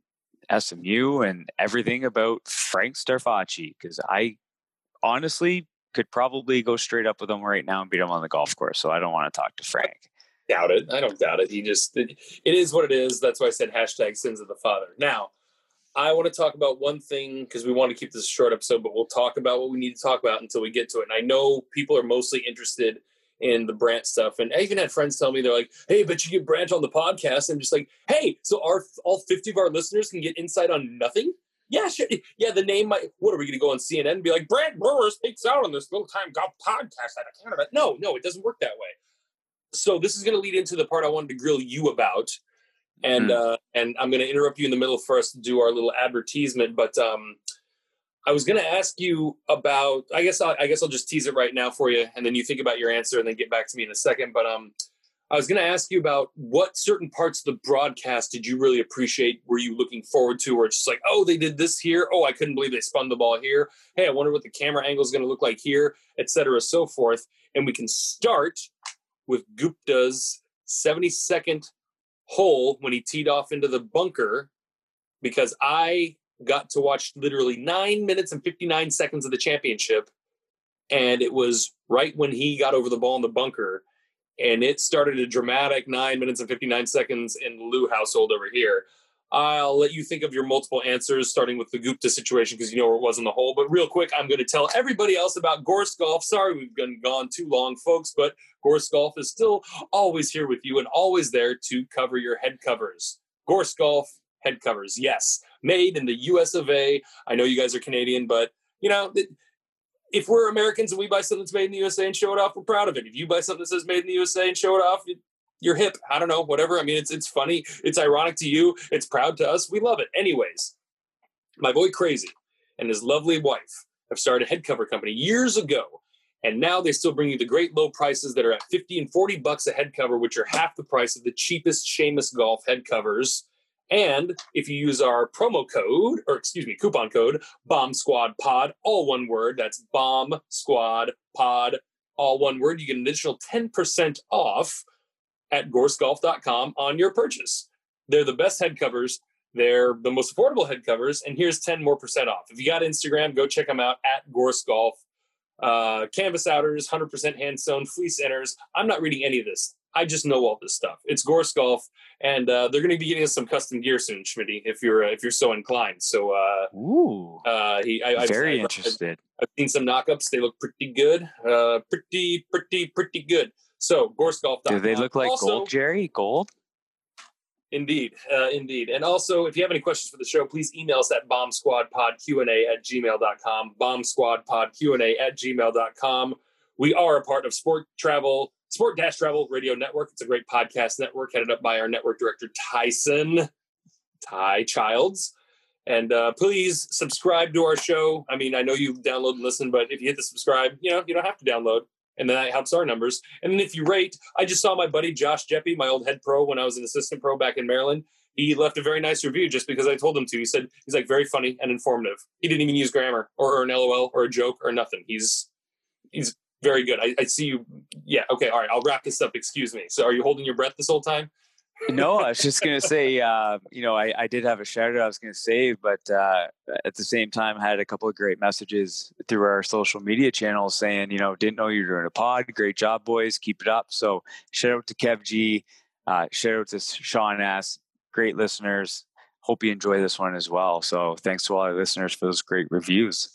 SMU and everything about Frank Strafaci because I honestly could probably go straight up with him right now and beat him on the golf course. So I don't want to talk to Frank doubt it. I don't doubt it. He just it, it is what it is. That's why I said hashtag sins of the father. Now, I want to talk about one thing because we want to keep this a short episode, but we'll talk about what we need to talk about until we get to it. And I know people are mostly interested in the Brant stuff. And I even had friends tell me they're like, "Hey, but you get Brant on the podcast." And I'm just like, "Hey, so our all 50 of our listeners can get insight on nothing." Yeah, sure. Yeah, the name might. What are we going to go on CNN and be like, Brant Brewer speaks out on this little time golf podcast out of Canada? No, no, it doesn't work that way so this is going to lead into the part I wanted to grill you about, and mm. uh, and I'm going to interrupt you in the middle for us to do our little advertisement. But um, I was going to ask you about. I guess I'll, I guess I'll just tease it right now for you, and then you think about your answer, and then get back to me in a second. But um, I was going to ask you about what certain parts of the broadcast did you really appreciate? Were you looking forward to, or it's just like, oh, they did this here. Oh, I couldn't believe they spun the ball here. Hey, I wonder what the camera angle is going to look like here, et cetera, so forth. And we can start with Gupta's 72nd hole when he teed off into the bunker because I got to watch literally nine minutes and 59 seconds of the championship. And it was right when he got over the ball in the bunker. And it started a dramatic nine minutes and 59 seconds in the Lou household over here. I'll let you think of your multiple answers, starting with the Gupta situation because you know where it was in the hole. But real quick, I'm going to tell everybody else about Gorse Golf. Sorry we've been gone too long, folks, but Gorse Golf is still always here with you and always there to cover your head covers. Gorse Golf head covers, yes, made in the U.S. of A. I know you guys are Canadian, but you know. if we're Americans and we buy something that's made in the USA and show it off, we're proud of it. If you buy something that says made in the USA and show it off, you're hip. I don't know, whatever. I mean, it's it's funny. It's ironic to you. It's proud to us. We love it. Anyways, my boy Crazy and his lovely wife have started a head cover company years ago. And now they still bring you the great low prices that are at 50 and 40 bucks a head cover, which are half the price of the cheapest Seamus Golf head covers. And if you use our promo code, or excuse me, coupon code, Bomb Squad Pod, all one word, that's Bomb Squad Pod all one word. You get an additional 10% off at gorsegolf.com on your purchase. They're the best head covers. They're the most affordable head covers. And here's 10 more percent off. If you got Instagram, go check them out at Gorse Golf. Uh, canvas outers, 100% hand sewn, fleece inners. I'm not reading any of this. I just know all this stuff. It's Gorse Golf, and uh, they're going to be getting us some custom gear soon, Schmitty, if you're uh, if you're so inclined. So, uh, Ooh, uh, he, I, I've- very I've- interested. I've seen some knockups. They look pretty good. Uh, pretty, pretty, pretty good. So, Gorse Golf. Do they look like also, gold, Jerry? Gold? Indeed, uh, indeed. And also, if you have any questions for the show, please email us at bomb squad pod q a at gmail.com, bombsquadpodqa at gmail.com. We are a part of Sport Travel, Sport Dash Travel Radio Network. It's a great podcast network headed up by our network director, Tyson, Ty Childs. And uh, please subscribe to our show. I mean, I know you download and listen, but if you hit the subscribe, you know, you don't have to download. And then that helps our numbers. And then if you rate, I just saw my buddy Josh Jeppy, my old head pro when I was an assistant pro back in Maryland. He left a very nice review just because I told him to. He said he's like very funny and informative. He didn't even use grammar or, or an LOL or a joke or nothing. He's he's very good. I, I see you. Yeah. Okay. All right. I'll wrap this up. Excuse me. So, are you holding your breath this whole time? no, I was just gonna say, uh, you know, I, I did have a shout out I was gonna say, but uh, at the same time, had a couple of great messages through our social media channels saying, you know, didn't know you were doing a pod. Great job, boys. Keep it up. So shout out to Kev G. Uh, shout out to Sean S. Great listeners. Hope you enjoy this one as well. So thanks to all our listeners for those great reviews.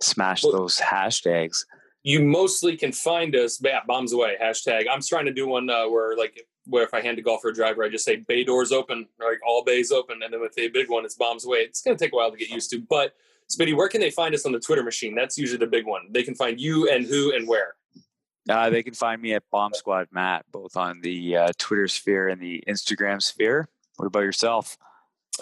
Smash those hashtags. You mostly can find us. Yeah, bombs away. Hashtag. I'm trying to do one uh, where like where if I hand a golfer a driver, I just say bay doors open, like all bays open, and then with a big one, it's bombs away. It's going to take a while to get used to, but. Smitty, where can they find us on the Twitter machine? That's usually the big one. They can find you and who and where. Uh, they can find me at Bomb Squad Matt, both on the uh, Twitter sphere and the Instagram sphere. What about yourself?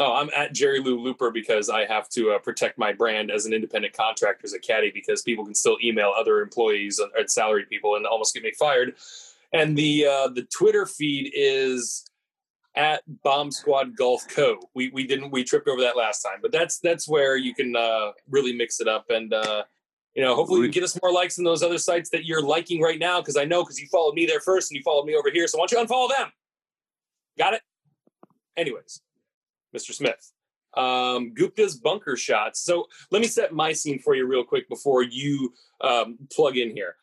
Oh, I'm at Jerry Lou Looper because I have to uh, protect my brand as an independent contractor as a caddy because people can still email other employees and and salaried people and almost get me fired. And the uh, the Twitter feed is at Bomb Squad Golf Co. We we didn't we tripped over that last time, but that's that's where you can uh, really mix it up and uh, you know hopefully we get us more likes in those other sites that you're liking right now because I know because you followed me there first and you followed me over here. So why don't you unfollow them? Got it. Anyways, Mr. Smith. Um, Gupta's bunker shots. So let me set my scene for you real quick before you um, plug in here.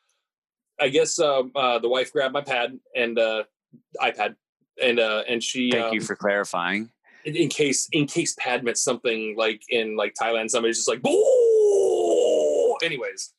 I guess uh, uh, the wife grabbed my pad and uh, iPad, and uh, and she. Thank you um, for clarifying. in, in case in case pad meant something like in like Thailand, somebody's just like, "Boo!" anyways.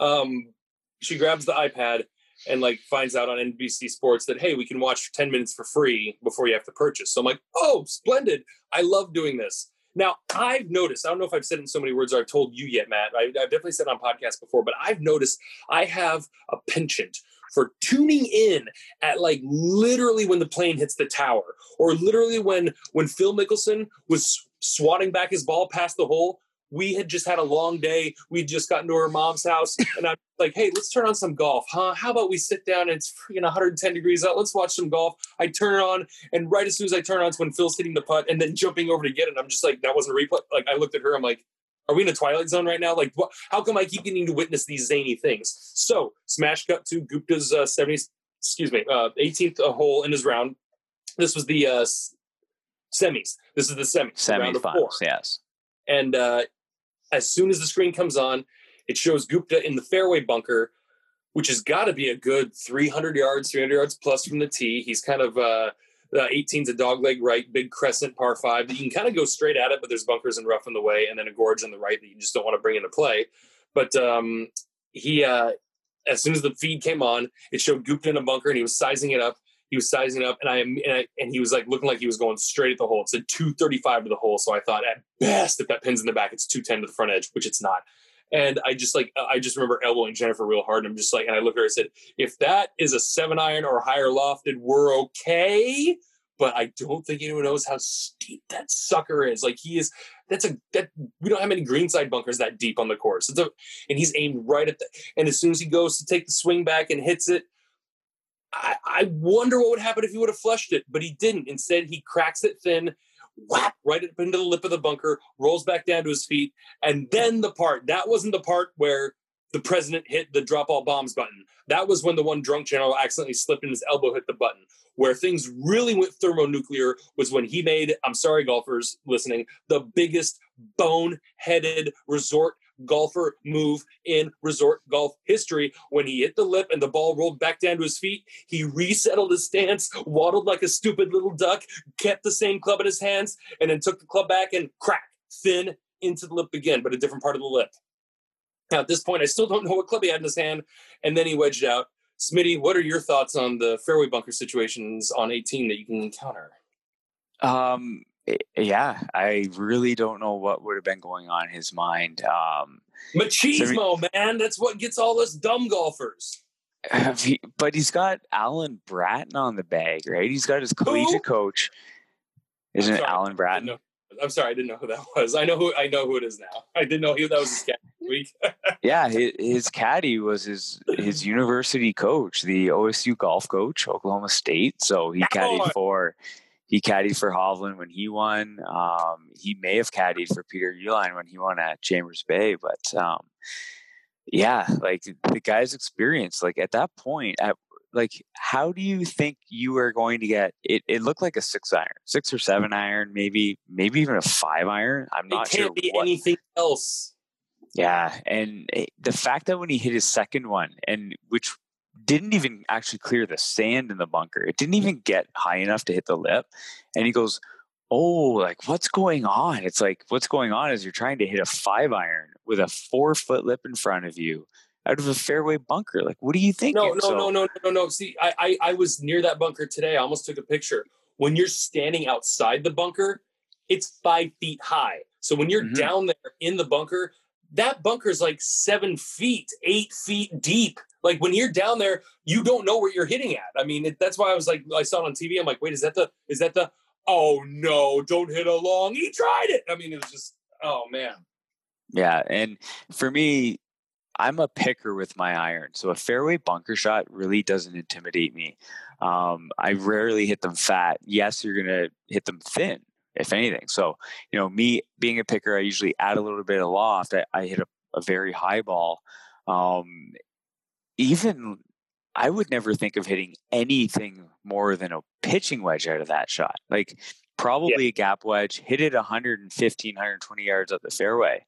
Um, she grabs the iPad and like finds out on NBC Sports that hey, we can watch ten minutes for free before you have to purchase. So I'm like, oh, splendid! I love doing this. Now I've noticed. I don't know if I've said it in so many words or I've told you yet, Matt. I, I've definitely said on podcasts before, but I've noticed I have a penchant for tuning in at like literally when the plane hits the tower or literally when when Phil Mickelson was swatting back his ball past the hole. We had just had a long day. We'd just gotten to her mom's house, and I'm like, "Hey, let's turn on some golf, huh? How about we sit down? And it's freaking 110 degrees out. Let's watch some golf." I turn it on, and right as soon as I turn it on, it's when Phil's hitting the putt, and then jumping over to get it. I'm just like, "That wasn't a replay." Like I looked at her, I'm like, "Are we in a twilight zone right now? Like, what? How come I keep getting to witness these zany things?" So, smash cut to Gupta's uh, 70s, excuse me, uh, 18th hole in his round. This was the uh, semis. This is the semis. Semifinals, yes. And uh, as soon as the screen comes on, it shows Gupta in the fairway bunker, which has got to be a good 300 yards, 300 yards plus from the tee. He's kind of uh, the 18's a dogleg right, big crescent par five that you can kind of go straight at it, but there's bunkers and rough in the way, and then a gorge on the right that you just don't want to bring into play. But um, he, uh, as soon as the feed came on, it showed Gupta in a bunker, and he was sizing it up. He was sizing up, and I, and I and he was like looking like he was going straight at the hole. It said 235 to the hole, so I thought at best, if that pin's in the back, it's 210 to the front edge, which it's not. And I just like I just remember elbowing Jennifer real hard, and I'm just like, and I look at her, I said, if that is a seven iron or higher lofted, we're okay. But I don't think anyone knows how steep that sucker is. Like he is, that's a that we don't have many greenside bunkers that deep on the course. It's a, and he's aimed right at the. And as soon as he goes to take the swing back and hits it, I, I wonder what would happen if he would have flushed it, but he didn't. Instead, he cracks it thin, whap right up into the lip of the bunker, rolls back down to his feet, and then the part that wasn't the part where the president hit the drop all bombs button. That was when the one drunk general accidentally slipped and his elbow hit the button. Where things really went thermonuclear was when he made, I'm sorry, golfers listening, the biggest bone-headed resort golfer move in resort golf history. When he hit the lip and the ball rolled back down to his feet, he resettled his stance, waddled like a stupid little duck, kept the same club in his hands, and then took the club back and crack, thin into the lip again, but a different part of the lip. Now, at this point, I still don't know what club he had in his hand, and then he wedged out. Smitty, what are your thoughts on the fairway bunker situations on 18 that you can encounter? Um, yeah, I really don't know what would have been going on in his mind. Um, Machismo, so, man, that's what gets all us dumb golfers. He, but he's got Alan Bratton on the bag, right? He's got his collegiate Who? coach. Isn't it Alan Bratton? I'm sorry, I didn't know who that was. I know who I know who it is now. I didn't know he that was his caddy week. yeah, his, his, caddy was his his university coach, the OSU golf coach, Oklahoma State. So he caddied for he caddied for Hovland when he won. Um, he may have caddied for Peter Uihlein when he won at Chambers Bay, but um, yeah, like the guy's experience, like at that point, at like how do you think you are going to get it it looked like a six iron six or seven iron maybe maybe even a five iron i'm not sure. it can't sure be what. anything else yeah and it, the fact that when he hit his second one and which didn't even actually clear the sand in the bunker it didn't even get high enough to hit the lip and he goes oh like what's going on it's like what's going on is you're trying to hit a five iron with a four foot lip in front of you out of a fairway bunker. Like, what do you think? No, no, so, no, no, no, no. See, I, I, I was near that bunker today. I almost took a picture. When you're standing outside the bunker, it's five feet high. So when you're mm-hmm. down there in the bunker, that bunker is like seven feet, eight feet deep. Like when you're down there, you don't know where you're hitting at. I mean, it, that's why I was like, I saw it on TV. I'm like, wait, is that the, is that the, oh no, don't hit a long. He tried it. I mean, it was just, oh man. Yeah. And for me, I'm a picker with my iron, so a fairway bunker shot really doesn't intimidate me. Um, I rarely hit them fat. Yes, you're gonna hit them thin, if anything. So, you know, me being a picker, I usually add a little bit of loft. I, I hit a, a, very high ball. Um, even I would never think of hitting anything more than a pitching wedge out of that shot. Like probably yeah. a gap wedge, hit it 115, 120 yards up the fairway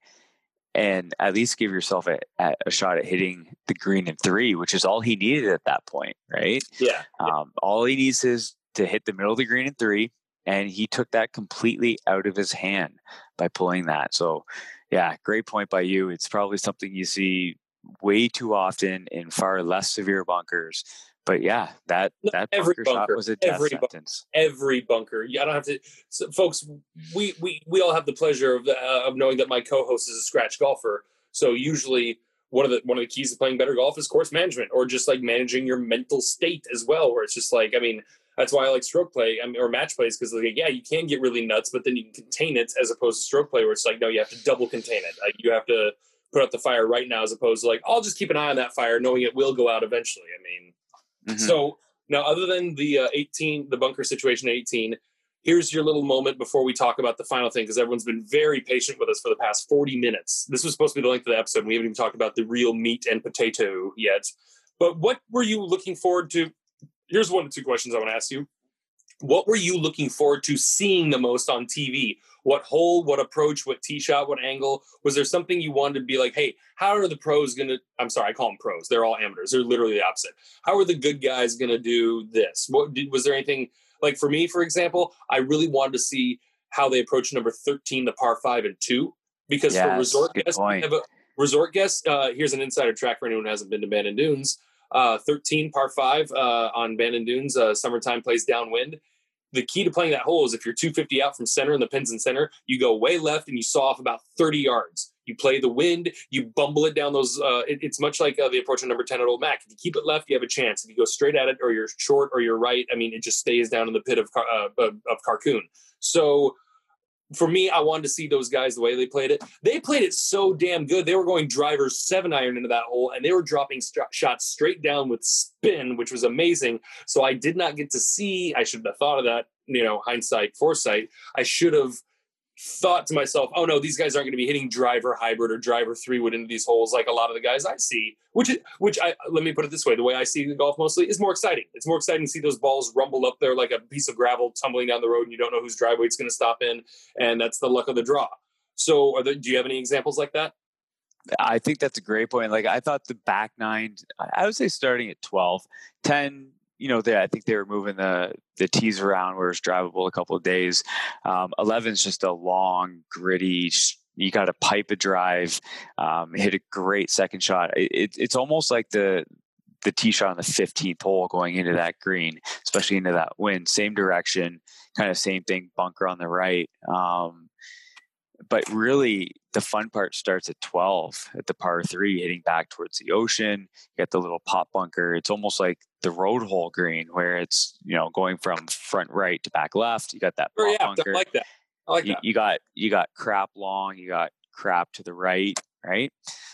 and at least give yourself a, a, shot at hitting the green in three, which is all he needed at that point, right? Yeah. Um, all he needs is to hit the middle of the green in three, and he took that completely out of his hand by pulling that. So, yeah, great point by you. It's probably something you see way too often in far less severe bunkers but yeah, that that every bunker, bunker, shot was a death every sentence. every bunker. Yeah, I don't have to, so folks. We we we all have the pleasure of uh, of knowing that my co-host is a scratch golfer. So usually one of the one of the keys to playing better golf is course management, or just like managing your mental state as well. Where it's just like, I mean, that's why I like stroke play I mean, or match plays because like, yeah, you can get really nuts, but then you can contain it as opposed to stroke play where it's like, no, you have to double contain it. Like you have to put out the fire right now as opposed to like, I'll just keep an eye on that fire, knowing it will go out eventually. I mean Mm-hmm. So now, other than the uh, 18, the bunker situation 18, here's your little moment before we talk about the final thing because everyone's been very patient with us for the past 40 minutes. This was supposed to be the length of the episode. We haven't even talked about the real meat and potato yet. But what were you looking forward to? Here's one or two questions I want to ask you. What were you looking forward to seeing the most on TV? What hole, what approach, what tee shot, what angle? Was there something you wanted to be like, hey, how are the pros going to? I'm sorry, I call them pros. They're all amateurs. They're literally the opposite. How are the good guys going to do this? What did, was there anything like for me, for example? I really wanted to see how they approach number 13, the par five and two, because yes, for resort guests, a, resort guests, uh, here's an insider track for anyone who hasn't been to Bandon Dunes. Uh, 13 par five uh, on Bandon Dunes. Uh, summertime plays downwind the key to playing that hole is if you're 250 out from center and the pin's in center, you go way left and you saw off about 30 yards. You play the wind, you bumble it down those. Uh, it, it's much like uh, the approach on number 10 at Old Mac. If you keep it left, you have a chance. If you go straight at it or you're short or you're right, I mean, it just stays down in the pit of, uh, of, of Carcoon. So for me, I wanted to see those guys the way they played it. They played it so damn good. They were going drivers seven iron into that hole, and they were dropping st- shots straight down with spin, which was amazing. So I did not get to see. I should have thought of that. You know, hindsight, foresight. I should have thought to myself, oh no, these guys aren't going to be hitting driver hybrid or driver three wood into these holes like a lot of the guys I see. Which, which I let me put it this way: the way I see the golf mostly is more exciting. It's more exciting to see those balls rumble up there like a piece of gravel tumbling down the road, and you don't know whose driveway it's going to stop in, and that's the luck of the draw. So, there, do you have any examples like that? I think that's a great point. Like I thought the back nine, I would say starting at 12, 10, you know, they, I think they were moving the the tees around where it's drivable a couple of days. Um, is just a long, gritty. You got to pipe a drive, um, hit a great second shot. It, it's almost like the the tee shot on the 15th hole going into that green, especially into that wind. Same direction, kind of same thing. Bunker on the right. Um, but really the fun part starts at 12 at the par three hitting back towards the ocean you got the little pop bunker. It's almost like the road hole green where it's you know going from front right to back left. You got that pop yeah, bunker. I like that. I like you, that. you got you got crap long you got crap to the right right?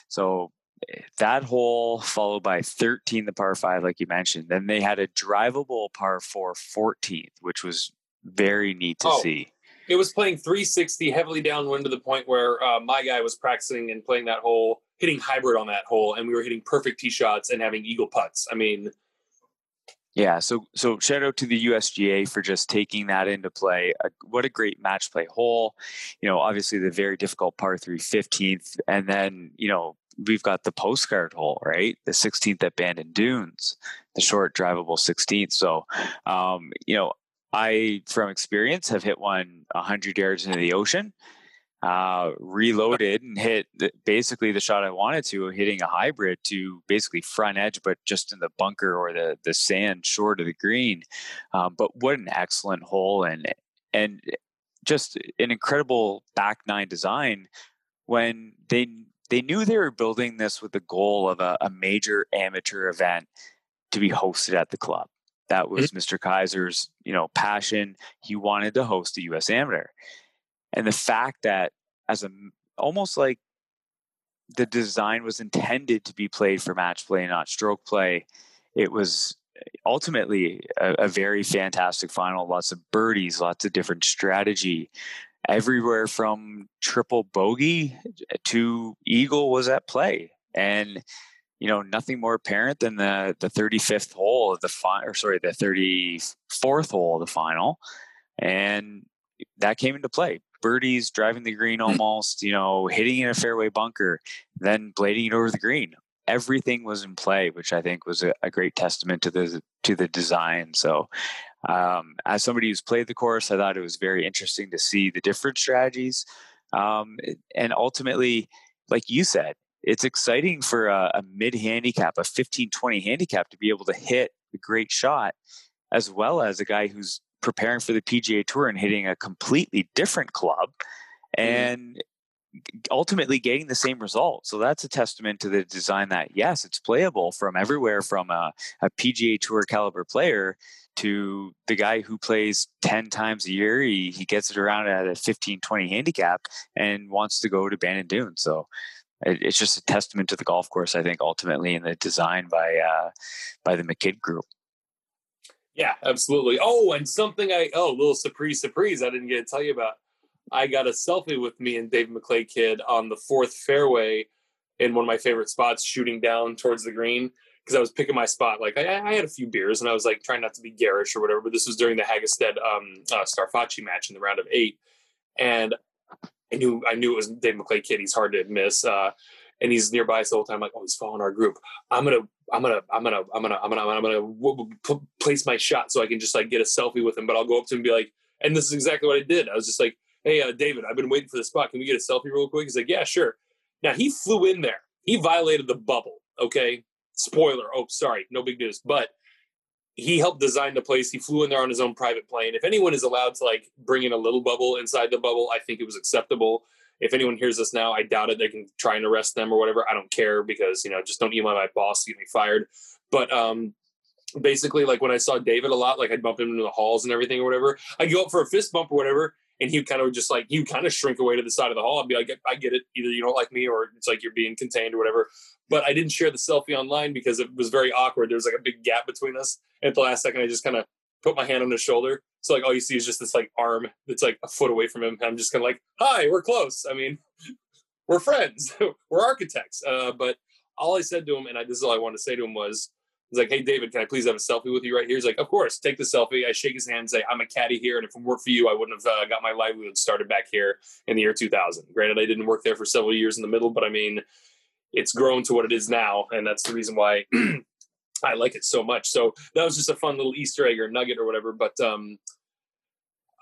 So eh, that hole followed by 13 the par 5 like you mentioned. Then they had a drivable par 4 14th which was very neat to oh, see it was playing 360 heavily downwind to the point where uh, my guy was practicing and playing that hole, hitting hybrid on that hole, and we were hitting perfect tee shots and having eagle putts. I mean, yeah. So so shout out to the USGA for just taking that into play. Uh, what a great match play hole. You know, obviously the very difficult par three 15th, and then you know we've got the postcard hole, right? The 16th at Bandon Dunes, the short drivable 16th. So, um, you know, I, from experience, have hit one 100 yards into the ocean, uh, reloaded and hit the, basically the shot I wanted to, hitting a hybrid to basically front edge, but just in the bunker or the the sand short of the green. Um, but what an excellent hole and and just an incredible back nine design when they they knew they were building this with the goal of a, a major amateur event to be hosted at the club. That was mm-hmm. Mr. Keiser's, you know, passion. He wanted to host the U.S. Amateur, and the fact that as a almost like the design was intended to be played for match play, not stroke play. It was ultimately a, a very fantastic final. Lots of birdies, lots of different strategy. Everywhere from triple bogey to eagle was at play, and you know, nothing more apparent than the the 35th hole of the final, or sorry, the 34th hole of the final, and that came into play. Birdies driving the green hmm. almost, you know, hitting in a fairway bunker, then blading it over the green. Everything was in play, which I think was a, a great testament to the to the design. So, um, as somebody who's played the course, I thought it was very interesting to see the different strategies, um, and ultimately, like you said, it's exciting for a, a mid handicap, a 15 20 handicap to be able to hit a great shot, as well as a guy who's preparing for the PGA Tour and hitting a completely different club mm-hmm. and ultimately getting the same result. So that's a testament to the design that, yes, it's playable from everywhere from a, a PGA Tour caliber player to the guy who plays 10 times a year. He, he gets it around at a 15 20 handicap and wants to go to Bandon Dunes. So it's just a testament to the golf course, I think, ultimately, and the design by uh, by the McKidd Group. Yeah, absolutely. Oh, and something I oh, little surprise, surprise! I didn't get to tell you about. I got a selfie with me and Dave McLay Kidd on the fourth fairway in one of my favorite spots, shooting down towards the green because I was picking my spot. Like I, I, had a few beers and I was like trying not to be garish or whatever. But this was during the Hagestad um, uh, Strafaci match in the round of eight, and I knew I knew it was Dave McLay Kidd. He's hard to miss. Uh, and he's nearby us the whole time. I'm like, oh, he's following our group. I'm gonna, I'm gonna, I'm gonna, I'm gonna, I'm gonna, I'm gonna, gonna p- place my shot so I can just like get a selfie with him. But I'll go up to him and be like, and this is exactly what I did. I was just like, hey, uh, David, I've been waiting for the spot. Can we get a selfie real quick? He's like, yeah, sure. Now he flew in there. He violated the bubble. Okay, spoiler. Oh, sorry, no big news. But he helped design the place. He flew in there on his own private plane. If anyone is allowed to like bring in a little bubble inside the bubble, I think it was acceptable. If anyone hears this now, I doubt it. They can try and arrest them or whatever. I don't care because you know just don't email my boss get me fired. But um, basically, like when I saw David a lot, like I'd bump him into the halls and everything or whatever. I'd go up for a fist bump or whatever, and he kind of just like he kind of shrink away to the side of the hall. I'd be like, I get it. Either you don't like me or it's like you're being contained or whatever. But I didn't share the selfie online because it was very awkward. There was like a big gap between us. And at the last second, I just kind of put my hand on his shoulder. So like all you see is just this like arm that's like a foot away from him. And I'm just kind of like, hi, we're close. I mean, we're friends. we're architects. Uh, but all I said to him, and I, this is all I wanted to say to him was, He's like, hey, David, can I please have a selfie with you right here? He's like, of course, take the selfie. I shake his hand and say, I'm a caddy here. And if it weren't for you, I wouldn't have uh, got my livelihood started back here in the year 2000. Granted, I didn't work there for several years in the middle, but I mean, it's grown to what it is now. And that's the reason why I like it so much. So that was just a fun little Easter egg or nugget or whatever. But um,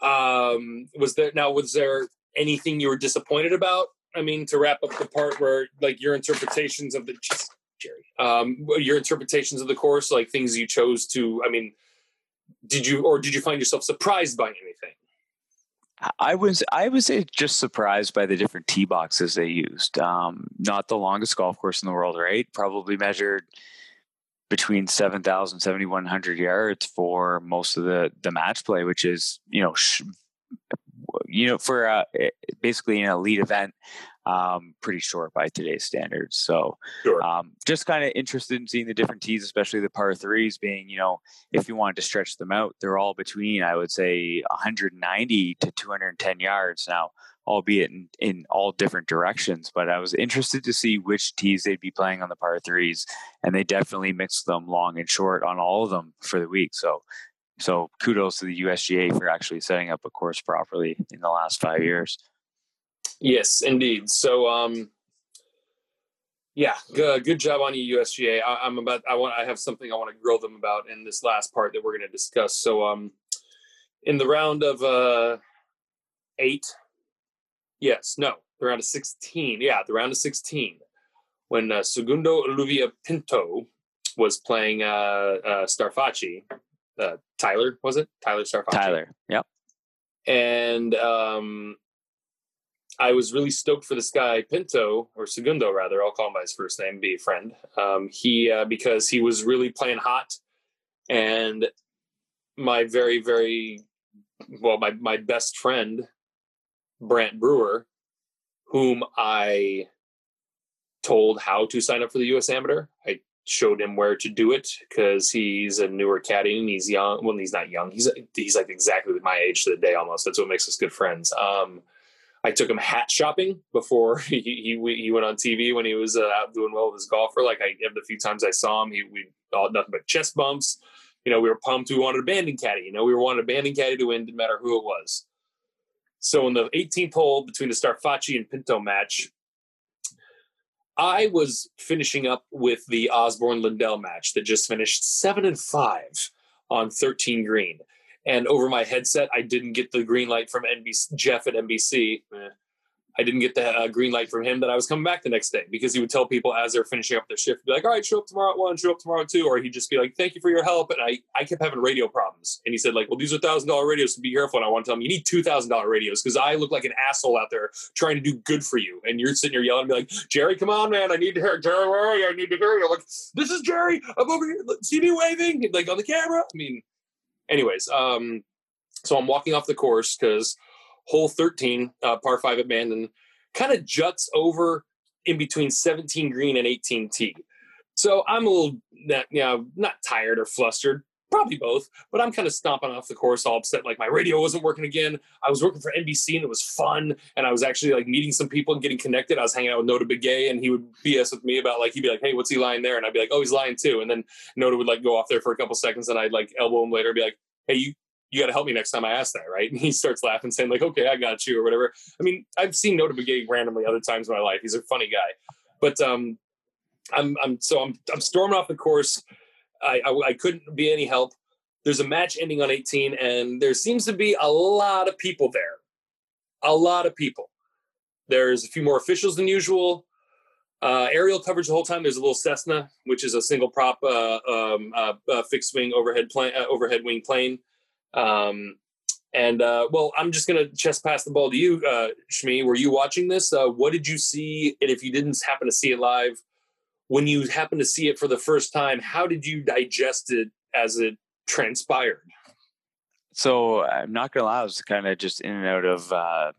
um, was there now, was there anything you were disappointed about? I mean, to wrap up the part where like your interpretations of the, Jerry. Um, your interpretations of the course, like things you chose to. I mean, did you or did you find yourself surprised by anything? I was I was just surprised by the different tee boxes they used. Um, not the longest golf course in the world, right? Probably measured between 7,000 7,100 yards for most of the the match play, which is you know sh- you know for uh, basically an elite event um, pretty short by today's standards. So, sure. um, just kind of interested in seeing the different tees, especially the par threes being, you know, if you wanted to stretch them out, they're all between, I would say, 190 to 210 yards now, albeit in, in all different directions. But I was interested to see which tees they'd be playing on the par threes, and they definitely mixed them long and short on all of them for the week. So, so kudos to the USGA for actually setting up a course properly in the last five years. Yes, indeed. So, um, yeah, good, good job on you, USGA. I, am about. I want. I have something I want to grill them about in this last part that we're going to discuss. So, um, in the round of uh, eight, yes, no, the round of sixteen. Yeah, the round of sixteen, when uh, Segundo Oliva Pinto was playing uh, uh, Strafaci. Uh, Tyler was it? Tyler Strafaci. Tyler. Yep. And um, I was really stoked for this guy Pinto or Segundo rather. I'll call him by his first name. Be a friend. Um, he uh, because he was really playing hot, and my very very well my my best friend Brant Brewer, whom I told how to sign up for the U.S. Amateur. I showed him where to do it because he's a newer caddy and he's young. Well, he's not young. He's he's like exactly my age to the day almost. That's what makes us good friends. Um, I took him hat shopping before he he, he went on TV when he was uh, out doing well with his golfer. Like I, the few times I saw him, he we all nothing but chest bumps. You know, we were pumped. We wanted a Bandon caddy. You know, we were wanting a Bandon caddy to win, didn't matter who it was. So in the 18th hole between the Strafaci and Pinto match, I was finishing up with the Osborne Lindell match that just finished seven and five on 13 green and over my headset, I didn't get the green light from NBC, Jeff at NBC. Eh, I didn't get the uh, green light from him that I was coming back the next day because he would tell people as they're finishing up their shift, be like, all right, show up tomorrow at one, show up tomorrow at two. Or he'd just be like, thank you for your help. And I, I kept having radio problems. And he said, like, well, these are thousand dollar radios to be careful. And I want to tell him you need two thousand dollar radios because I look like an asshole out there trying to do good for you. And you're sitting here yelling, be like, Jerry, come on, man. I need to hear Jerry, where are you? I need to hear you. I'm like, this is Jerry. I'm over here. See me waving like on the camera. I mean, anyways, um, so I'm walking off the course because hole 13, uh, par five at Bandon, kind of juts over in between 17 green and 18 tee. So I'm a little, you know, not tired or flustered, probably both, but I'm kind of stomping off the course all upset. Like my radio wasn't working again. I was working for NBC and it was fun. And I was actually like meeting some people and getting connected. I was hanging out with Nota Begay and he would BS with me about like, he'd be like, hey, what's he lying there? And I'd be like, oh, he's lying too. And then Nota would like go off there for a couple seconds and I'd like elbow him later and be like, hey, you, you got to help me next time I ask that, right? And he starts laughing, saying like, "Okay, I got you," or whatever. I mean, I've seen Nota Begay randomly other times in my life. He's a funny guy, but um, I'm I'm so I'm I'm storming off the course. I, I, I couldn't be any help. There's a match ending on 18, and there seems to be a lot of people there. A lot of people. There's a few more officials than usual. Uh, aerial coverage the whole time. There's a little Cessna, which is a single prop uh, um, uh, uh fixed wing overhead plane, uh, overhead wing plane um, and uh, well, I'm just to chest pass the ball to you, Shmi. Were you watching this? What did you see? And if you didn't happen to see it live, when you happened to see it for the first time, how did you digest it as it transpired? So I'm not gonna lie, I was kind of just in and out of uh,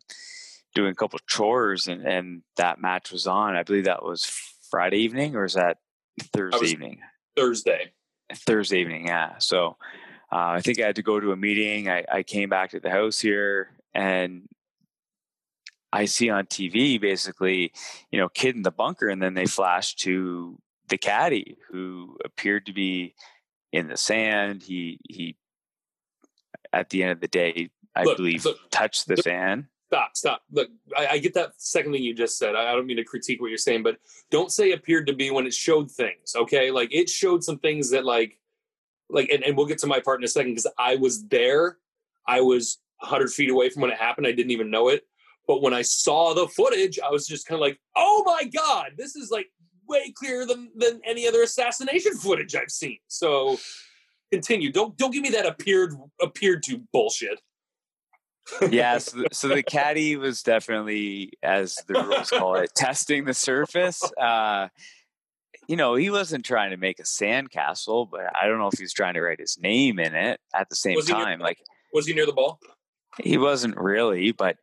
doing a couple chores, and, and that match was on. I believe that was Friday evening, or is that Thursday evening? Thursday. Thursday evening, yeah. So uh, I think I had to go to a meeting. I, I came back to the house here and I see on TV basically, you know, kid in the bunker, and then they flash to the caddy who appeared to be in the sand. He he at the end of the day, I look, believe, look, touched the look, sand. Stop, stop. Look, I, I, get that second thing you just said. I, I don't mean to critique what you're saying, but don't say appeared to be when it showed things. Okay, like it showed some things that like like, and, and we'll get to my part in a second because I was there. I was 100 feet away from when it happened. I didn't even know it. But when I saw the footage, I was just kind of like, oh my God, this is like way clearer than, than any other assassination footage I've seen. So continue. Don't don't give me that appeared appeared to bullshit. yeah, so the, so the caddy was definitely, as the rules call it, testing the surface. Uh, you know, he wasn't trying to make a sandcastle, but I don't know if he was trying to write his name in it at the same time. Near, like, was he near the ball? He wasn't really, but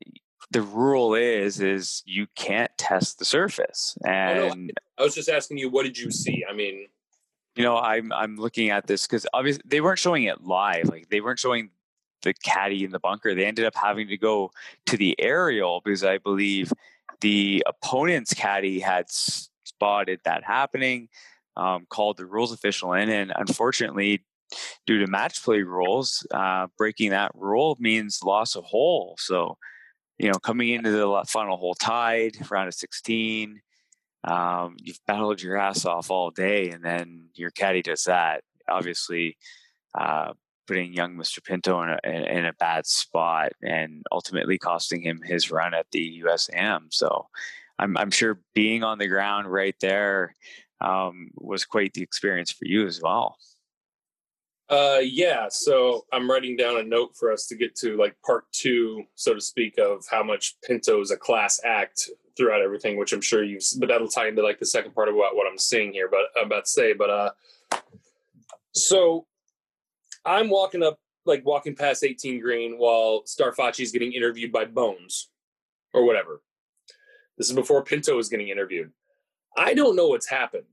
the rule is is you can't test the surface. And oh, I was just asking you, what did you see? I mean, you know, I'm I'm looking at this because obviously they weren't showing it live. Like they weren't showing the caddy in the bunker. They ended up having to go to the aerial because I believe the opponent's caddy had spotted that happening, um, called the rules official in, and unfortunately, due to match play rules, uh, breaking that rule means loss of hole. So you know, coming into the final hole tied, round of 16, um, you've battled your ass off all day, and then your caddy does that. Obviously, uh, putting young Mr. Pinto in a, in a bad spot and ultimately costing him his run at the USM. So, I'm, I'm sure being on the ground right there um, was quite the experience for you as well. Uh, yeah. So I'm writing down a note for us to get to like part two, so to speak, of how much Pinto is a class act throughout everything, which I'm sure you've, but that'll tie into like the second part of what, I'm seeing here, but I'm about to say, but, uh, so I'm walking up, like walking past 18 green while Strafaci is getting interviewed by Bones or whatever. This is before Pinto is getting interviewed. I don't know what's happened.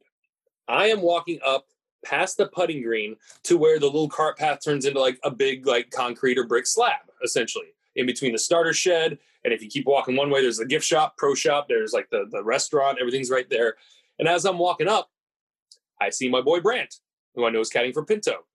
I am walking up past the putting green to where the little cart path turns into like a big like concrete or brick slab essentially in between the starter shed and if you keep walking one way there's the gift shop pro shop there's like the, the restaurant everything's right there. And as i'm walking up i see my boy brant who i know is caddying for pinto.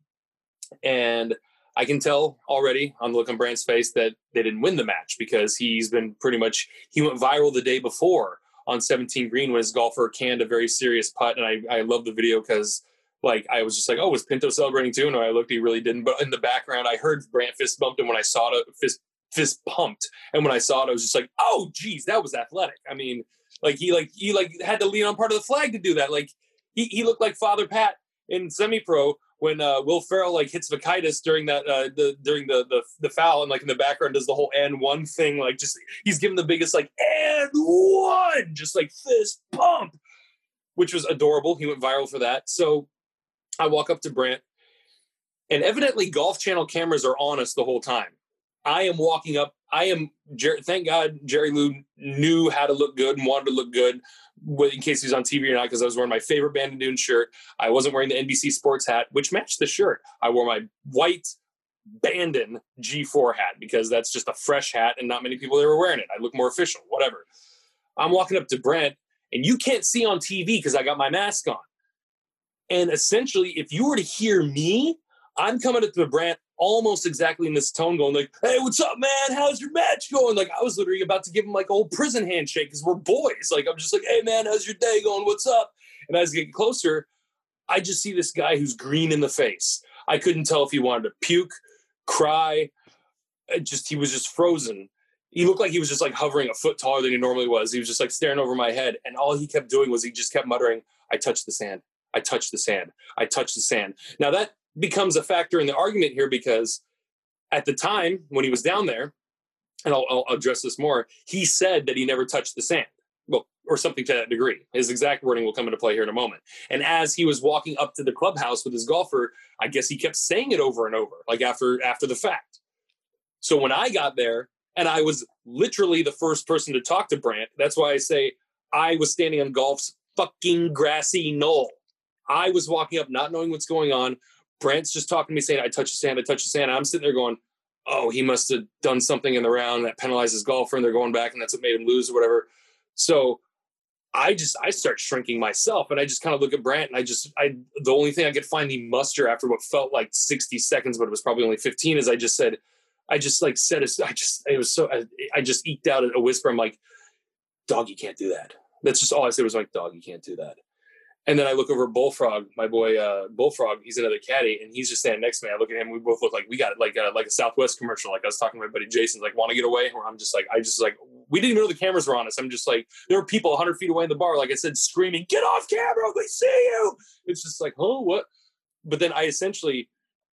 And i can tell already on the look on brant's face that they didn't win the match because he's been pretty much he went viral the day before on 17 green when his golfer canned a very serious putt and i, I love the video because like I was just like, oh, was Pinto celebrating too? And I looked, he really didn't. But in the background, I heard Brant fist bumped, and when I saw it, fist fist pumped, and when I saw it, I was just like, oh, geez, that was athletic. I mean, like he like he like had to lean on part of the flag to do that. Like he he looked like Father Pat in semi pro when uh, Will Ferrell like hits Vakitis during that uh, the during the, the the foul and like in the background does the whole and one thing like just he's giving the biggest like and one just like fist pump, which was adorable. He went viral for that. So I walk up to Brent, and evidently Golf Channel cameras are on us the whole time. I am walking up. I am. Thank God Jerry Lou knew how to look good and wanted to look good, in case he's on TV or not. Because I was wearing my favorite Bandon Dunes shirt. I wasn't wearing the NBC Sports hat, which matched the shirt. I wore my white Bandon G4 hat because that's just a fresh hat, and not many people there were wearing it. I look more official. Whatever. I'm walking up to Brent, and you can't see on TV because I got my mask on. And essentially, if you were to hear me, I'm coming at the brand almost exactly in this tone, going like, "Hey, what's up, man? How's your match going?" Like I was literally about to give him like a old prison handshake because we're boys. Like I'm just like, "Hey, man, how's your day going? What's up?" And as I get closer, I just see this guy who's green in the face. I couldn't tell if he wanted to puke, cry. It just he was just frozen. He looked like he was just like hovering a foot taller than he normally was. He was just like staring over my head, and all he kept doing was he just kept muttering, "I touched the sand. I touch the sand. I touch the sand. Now that becomes a factor in the argument here because at the time when he was down there, and I'll, I'll address this more, he said that he never touched the sand. Well, or something to that degree. His exact wording will come into play here in a moment. And as he was walking up to the clubhouse with his golfer, I guess he kept saying it over and over, like after after the fact. So when I got there, and I was literally the first person to talk to Brandt, that's why I say I was standing on golf's fucking grassy knoll. I was walking up not knowing what's going on. Brant's just talking to me saying, I touch the sand, I touch the sand. And I'm sitting there going, oh, he must have done something in the round that penalized his golfer and they're going back and that's what made him lose or whatever. So I just I start shrinking myself and I just kind of look at Brant and I just I the only thing I could finally muster after what felt like 60 seconds, but it was probably only 15, is I just said, I just like said I just it was so I, I just eked out a whisper. I'm like, dog, you can't do that. That's just all I said was like, dog, you can't do that. And then I look over Bullfrog, my boy uh, Bullfrog. He's another caddy, and he's just standing next to me. I look at him. We both look like we got like a, like a Southwest commercial. Like I was talking to my buddy Jason, like want to get away. Where I'm just like, I just like we didn't even know the cameras were on us. I'm just like there were people 100 feet away in the bar, like I said, screaming, "Get off camera! We see you!" It's just like, oh, what? But then I essentially,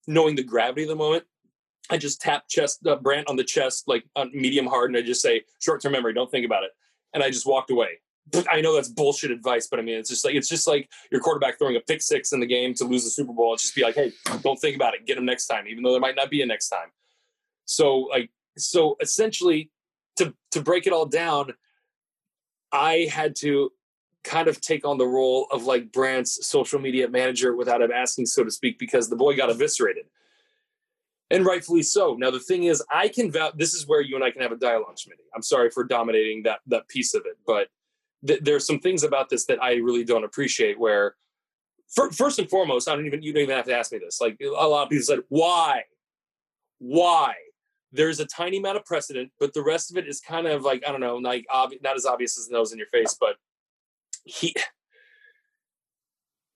knowing the gravity of the moment, I just tap chest uh, Brant on the chest, like on medium hard, and I just say, "Short term memory, don't think about it." And I just walked away. I know that's bullshit advice, but I mean, it's just like it's just like your quarterback throwing a pick six in the game to lose the Super Bowl. It's just be like, hey, don't think about it. Get him next time, even though there might not be a next time. So, like, so essentially, to to break it all down, I had to kind of take on the role of like Brant's social media manager without him asking, so to speak, because the boy got eviscerated. And rightfully so. Now the thing is, I can vouch. This is where you and I can have a dialogue, Schmidt. I'm sorry for dominating that that piece of it, but th- there's some things about this that I really don't appreciate. Where, first and foremost, I don't even you don't even have to ask me this. Like a lot of people said, why, why? There's a tiny amount of precedent, but the rest of it is kind of like I don't know, like ob- not as obvious as the nose in your face. But he,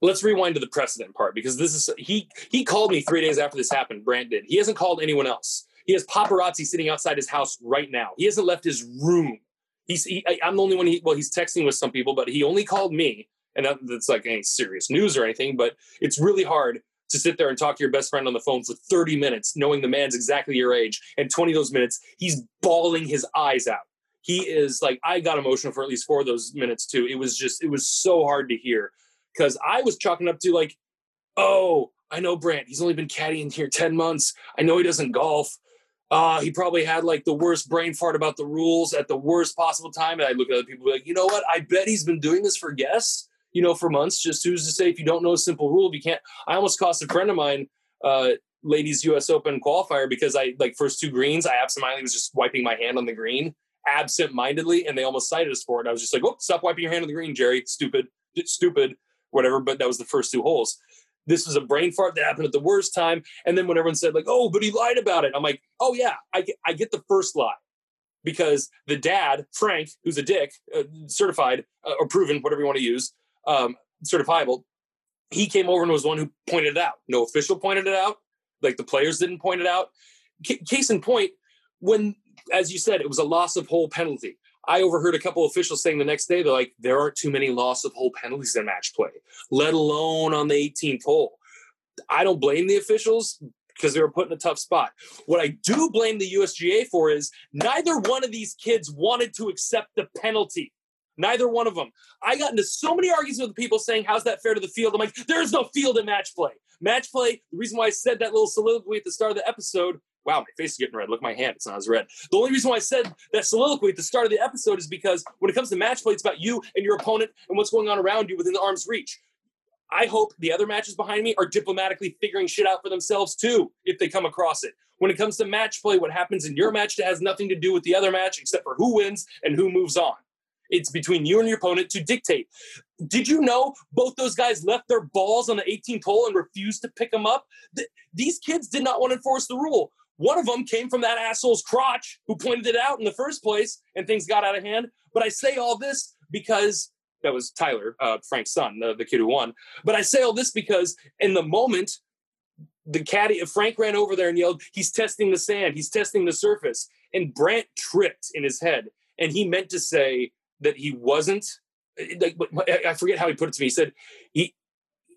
let's rewind to the precedent part because this is he he called me three days after this happened. Brant did. He hasn't called anyone else. He has paparazzi sitting outside his house right now. He hasn't left his room he's he, I'm the only one. He well, he's texting with some people, but he only called me, and that, that's like any serious news or anything. But it's really hard to sit there and talk to your best friend on the phone for 30 minutes, knowing the man's exactly your age, and 20 of those minutes he's bawling his eyes out. He is like I got emotional for at least four of those minutes too. It was just it was so hard to hear because I was chalking up to like, oh, I know Brant. He's only been caddying here 10 months. I know he doesn't golf uh, he probably had like the worst brain fart about the rules at the worst possible time. And I look at other people like, you know what? I bet he's been doing this for guests, you know, for months. Just who's to say if you don't know a simple rule, if you can't. I almost cost a friend of mine, uh, ladies U.S. Open qualifier because I like first two greens, I absentmindedly was just wiping my hand on the green, absent-mindedly, and they almost cited us for it. I was just like, oh, stop wiping your hand on the green, Jerry. Stupid, stupid, whatever. But that was the first two holes this was a brain fart that happened at the worst time. And then when everyone said like, oh, but he lied about it, I'm like, oh yeah, I get, I get the first lie because the dad Frank, who's a dick, uh, certified uh, or proven, whatever you want to use, um, certifiable, he came over and was one who pointed it out. No official pointed it out. Like the players didn't point it out. C- case in point, when, as you said, it was a loss of whole penalty. I overheard a couple officials saying the next day, they're like, there aren't too many loss of hole penalties in match play, let alone on the 18th hole. I don't blame the officials because they were put in a tough spot. What I do blame the USGA for is neither one of these kids wanted to accept the penalty. Neither one of them. I got into so many arguments with people saying, How's that fair to the field? I'm like, There's no field in match play. Match play, the reason why I said that little soliloquy at the start of the episode Wow, my face is getting red. Look at my hand; it's not as red. The only reason why I said that soliloquy at the start of the episode is because when it comes to match play, it's about you and your opponent and what's going on around you within the arm's reach. I hope the other matches behind me are diplomatically figuring shit out for themselves too, if they come across it. When it comes to match play, what happens in your match has nothing to do with the other match except for who wins and who moves on. It's between you and your opponent to dictate. Did you know both those guys left their balls on the 18th hole and refused to pick them up? Th- these kids did not want to enforce the rule. One of them came from that asshole's crotch who pointed it out in the first place, and things got out of hand. But I say all this because that was Tyler, uh, Frank's son, the, the kid who won. But I say all this because in the moment, the caddy, Frank ran over there and yelled, He's testing the sand, he's testing the surface. And Brant tripped in his head, and he meant to say that he wasn't. Like, I forget how he put it to me. He said he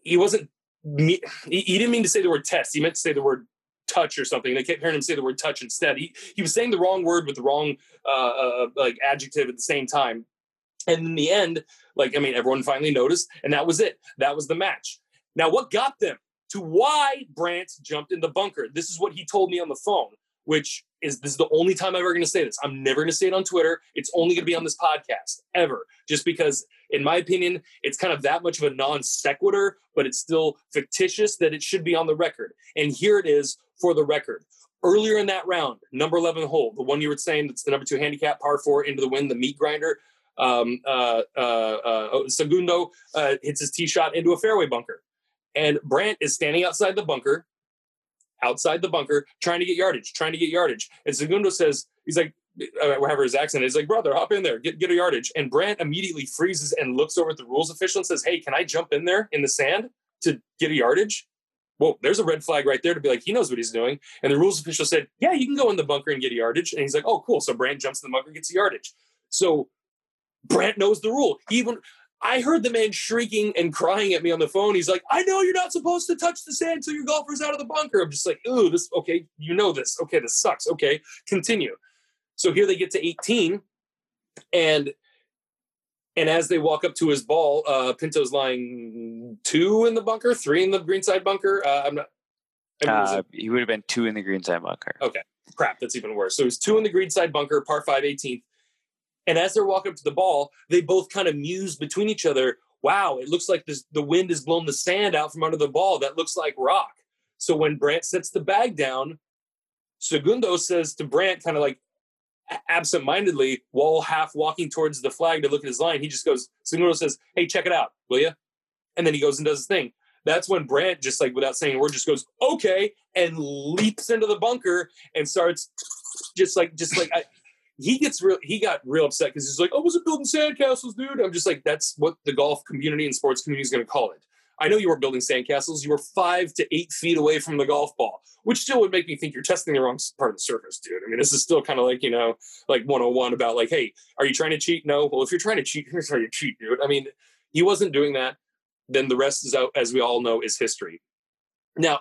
he wasn't. He, he didn't mean to say the word test. He meant to say the word touch or something. They kept hearing him say the word touch instead. He he was saying the wrong word with the wrong uh, uh, like adjective at the same time. And in the end, like I mean, everyone finally noticed, and that was it. That was the match. Now, what got them to why Brant jumped in the bunker? This is what he told me on the phone. Which is this is the only time I'm ever going to say this. I'm never going to say it on Twitter. It's only going to be on this podcast ever, just because, in my opinion, it's kind of that much of a non sequitur, but it's still fictitious that it should be on the record. And here it is for the record. Earlier in that round, number 11 hole, the one you were saying that's the number two handicap, par four into the wind, the meat grinder. Um, uh, uh, uh, oh, Segundo uh, hits his tee shot into a fairway bunker. And Brandt is standing outside the bunker, outside the bunker, trying to get yardage, trying to get yardage. And Segundo says, he's like, uh, whatever his accent is, like, brother, hop in there, get, get a yardage. And Brandt immediately freezes and looks over at the rules official and says, hey, can I jump in there in the sand to get a yardage? Well, there's a red flag right there to be like, he knows what he's doing. And the rules official said, yeah, you can go in the bunker and get a yardage. And he's like, oh, cool. So Brandt jumps in the bunker and gets a yardage. So Brandt knows the rule. He even I heard the man shrieking and crying at me on the phone. He's like, I know you're not supposed to touch the sand until your golfer's out of the bunker. I'm just like, ooh, this, okay, you know this. Okay, this sucks. Okay, continue. So here they get to 18, and and as they walk up to his ball, uh, Pinto's lying two in the bunker, three in the greenside bunker. Uh, I'm not. I mean, uh, he would have been two in the greenside bunker. Okay, crap, that's even worse. So he's two in the greenside bunker, par five, 18th. And as they're walking up to the ball, they both kind of muse between each other. Wow, it looks like this, the wind has blown the sand out from under the ball. That looks like rock. So when Brandt sets the bag down, Segundo says to Brandt, kind of like absent-mindedly, while half walking towards the flag to look at his line, he just goes, Segundo says, hey, check it out, will you? And then he goes and does his thing. That's when Brandt, just like without saying a word, just goes, okay, and leaps into the bunker and starts just like, just like, I, he gets real he got real upset because he's like i wasn't building sandcastles dude. I'm just like that's what the golf community and sports community is going to call it. I know you were building sandcastles. You were five to eight feet away from the golf ball which still would make me think you're testing the wrong part of the surface dude. I mean this is still kind of like you know like 101 about like hey are you trying to cheat? No. Well if you're trying to cheat here's how you cheat dude. I mean he wasn't doing that. Then the rest is out as we all know is history. Now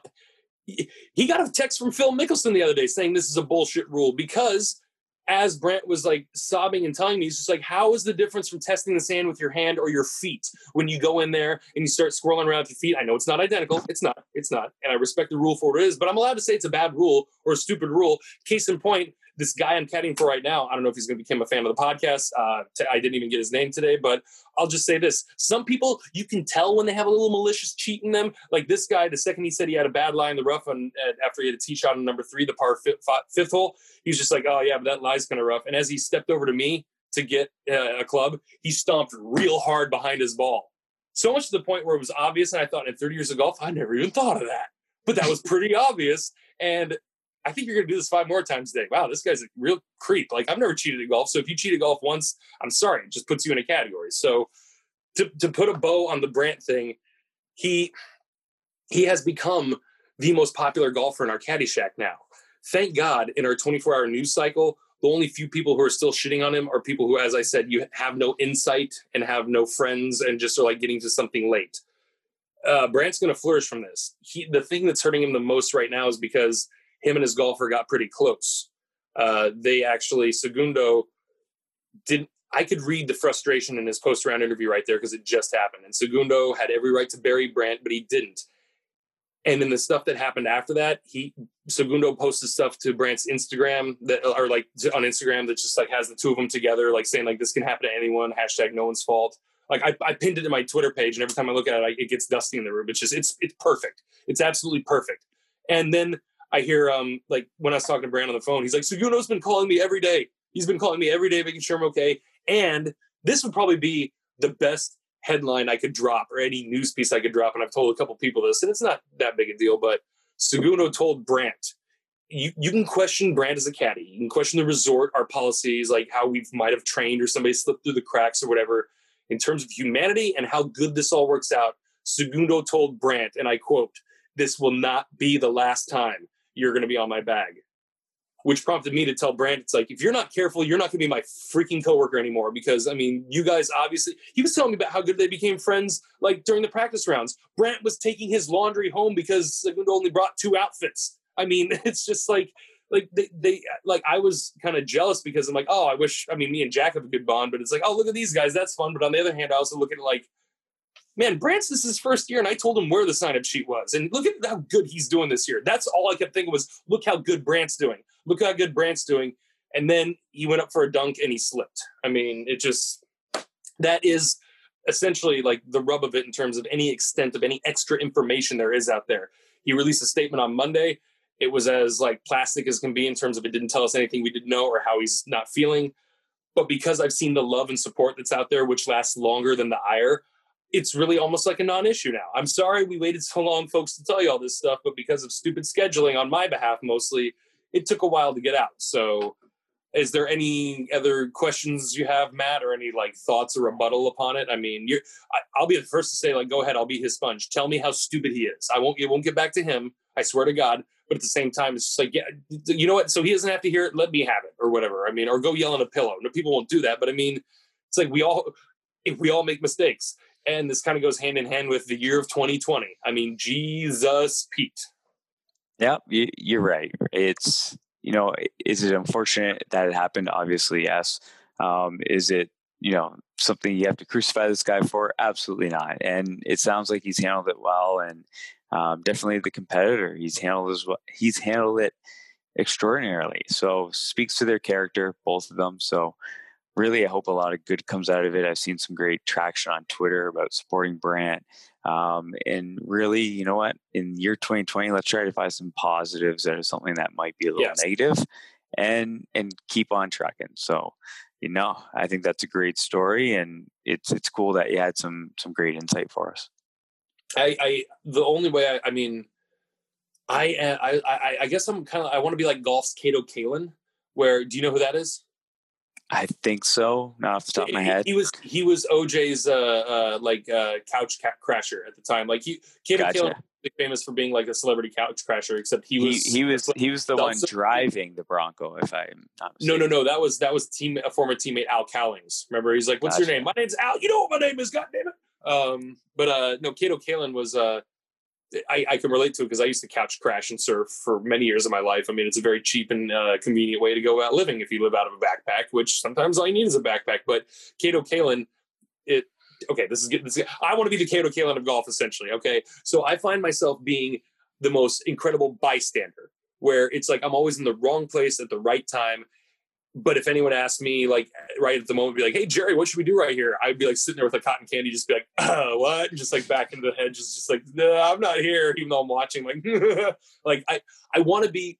he got a text from phil mickelson the other day saying this is a bullshit rule because as Brandt was like sobbing and telling me, he's just like, how is the difference from testing the sand with your hand or your feet when you go in there and you start swirling around with your feet? I know it's not identical. It's not. It's not. And I respect the rule for what it is, but I'm allowed to say it's a bad rule or a stupid rule. Case in point, this guy I'm caddying for right now, I don't know if he's going to become a fan of the podcast. Uh, I didn't even get his name today, but I'll just say this. Some people, you can tell when they have a little malicious cheat in them. Like this guy, the second he said he had a bad lie in the rough on, after he had a tee shot on number three, the par fifth, fifth hole, he's just like, oh, yeah, but that lie's kind of rough. And as he stepped over to me to get uh, a club, he stomped real hard behind his ball. So much to the point where it was obvious. And I thought in 30 years of golf, I never even thought of that. But that was pretty obvious. And I think you're going to do this five more times today. Wow, this guy's a real creep. Like I've never cheated at golf. So if you cheat at golf once, I'm sorry, it just puts you in a category. So to, to put a bow on the Brandt thing, he he has become the most popular golfer in our caddy shack now. Thank God in our 24 hour news cycle, the only few people who are still shitting on him are people who, as I said, you have no insight and have no friends and just are like getting to something late. Uh, Brandt's going to flourish from this. He, the thing that's hurting him the most right now is because him and his golfer got pretty close. Uh, they actually Segundo didn't. I could read the frustration in his post round interview right there because it just happened. And Segundo had every right to bury Brandt, but he didn't. And then the stuff that happened after that, he Segundo posted stuff to Brandt's Instagram that are like on Instagram that just like has the two of them together, like saying like this can happen to anyone. Hashtag no one's fault. Like I, I pinned it to my Twitter page, and every time I look at it, I, it gets dusty in the room. It's just it's it's perfect. It's absolutely perfect. And then I hear um like when I was talking to Brand on the phone, he's like, Segundo's been calling me every day. He's been calling me every day, making sure I'm okay. And this would probably be the best headline I could drop or any news piece I could drop. And I've told a couple people this, and it's not that big a deal, but Segundo told Brandt, you, you can question Brandt as a caddy. You can question the resort, our policies, like how we might have trained or somebody slipped through the cracks or whatever. In terms of humanity and how good this all works out, Segundo told Brandt, and I quote, this will not be the last time you're going to be on my bag. Which prompted me to tell Brandt, it's like, if you're not careful, you're not going to be my freaking coworker anymore. Because, I mean, you guys obviously, he was telling me about how good they became friends, like during the practice rounds. Brandt was taking his laundry home because Segundo only brought two outfits. I mean, it's just like, like they, they like I was kind of jealous because I'm like, oh, I wish. I mean, me and Jack have a good bond, but it's like, oh, look at these guys, that's fun. But on the other hand, I also look at like man, is his first year, and I told him where the sign up sheet was. And look at how good he's doing this year. That's all I kept thinking was, look how good Brant's doing. Look how good Brant's doing. And then he went up for a dunk and he slipped. I mean, it just, that is essentially like the rub of it in terms of any extent of any extra information there is out there. He released a statement on Monday. It was as like plastic as can be in terms of it didn't tell us anything we didn't know or how he's not feeling. But because I've seen the love and support that's out there, which lasts longer than the ire, it's really almost like a non-issue now. I'm sorry we waited so long, folks, to tell you all this stuff, but because of stupid scheduling on my behalf, mostly, it took a while to get out. So, is there any other questions you have, Matt, or any like thoughts or rebuttal upon it? I mean, you're, I, will be the first to say, like, go ahead, I'll be his sponge. Tell me how stupid he is. I won't, it won't get back to him. I swear to God. But at the same time, it's just like, yeah, you know what? So he doesn't have to hear it. Let me have it, or whatever. I mean, or go yell on a pillow. No, people won't do that. But I mean, it's like we all, if we all make mistakes, and this kind of goes hand in hand with the year of 2020. I mean, Jesus, Pete. Yeah, you're right. It's you know, is it unfortunate that it happened? Obviously, yes. Um, is it you know something you have to crucify this guy for? Absolutely not. And it sounds like he's handled it well, and um, definitely the competitor. He's handled as well. He's handled it extraordinarily. So speaks to their character, both of them. So really, I hope a lot of good comes out of it. I've seen some great traction on Twitter about supporting Brant. Um, and really, you know what? In year 2020, let's try to find some positives that are something that might be a little yes. negative and and keep on trucking. So, you know, I think that's a great story, and it's it's cool that you had some some great insight for us. I, I the only way I, I mean, I, I I I guess I'm kind of I want to be like golf's Kato Kaelin. Where do you know who that is? I think so. Not off the top of my head. He was he was OJ's uh, uh, like uh, couch crasher at the time. Like he Kato gotcha. Famous for being like a celebrity couch crasher, except he was he, he was he was the one driving the Bronco. If I'm not mistaken. no no no that was that was team a former teammate Al Cowlings. Remember he's like, "What's gotcha. your name? My name's Al. You know what my name is? God damn it." Um, but uh, no, Kato Kaelin was uh, I, I, can relate to it because I used to couch crash and surf for many years of my life. I mean, it's a very cheap and uh, convenient way to go out living if you live out of a backpack, which sometimes all you need is a backpack. But Kato Kaelin, it okay. This is good. This is, I want to be the Kato Kaelin of golf, essentially. Okay, so I find myself being the most incredible bystander, where it's like I'm always in the wrong place at the right time, but if anyone asked me like right at the moment be like hey jerry what should we do right here? I'd be like sitting there with a cotton candy just be like uh, what? And just like back into the hedges just like no i'm not here even though i'm watching like like i i want to be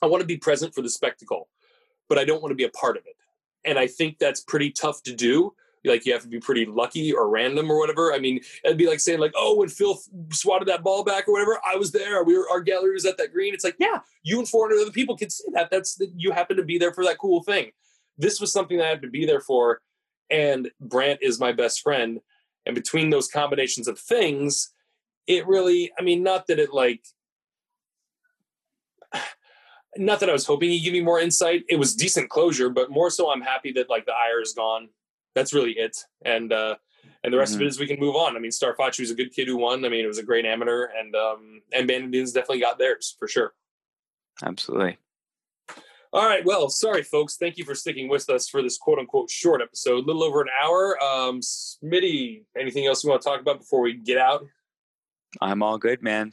i want to be present for the spectacle but i don't want to be a part of it. And i think that's pretty tough to do like you have to be pretty lucky or random or whatever. I mean, it'd be like saying like, oh, when Phil swatted that ball back or whatever, I was there. We were our gallery was at that green. It's like, yeah, you and 400 other people can see that. That's that you happen to be there for that cool thing. This was something that I had to be there for, and Brant is my best friend. And between those combinations of things, it really, I mean, not that it like not that I was hoping he'd give me more insight. It was decent closure, but more so I'm happy that like the ire is gone that's really it. And uh, and the rest mm-hmm. of it is we can move on. I mean, Strafaci was a good kid who won. I mean, it was a great amateur, and um, and Bandon Dunes definitely got theirs for sure. Absolutely. All right. Well, sorry, folks. Thank you for sticking with us for this quote unquote short episode, a little over an hour. Um, Smitty, anything else you want to talk about before we get out? I'm all good, man.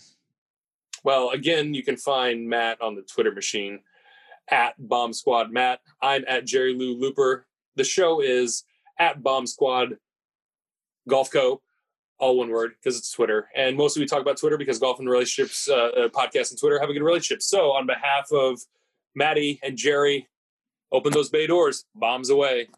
Well, again, you can find Matt on the Twitter machine at Bomb Squad Matt. I'm at Jerry Lou Looper. The show is at Bomb Squad Golf Co. All one word because it's Twitter, and mostly we talk about Twitter because golf and relationships uh, uh, podcast and Twitter have a good relationship. So, on behalf of Maddie and Jerry, open those bay doors, bombs away.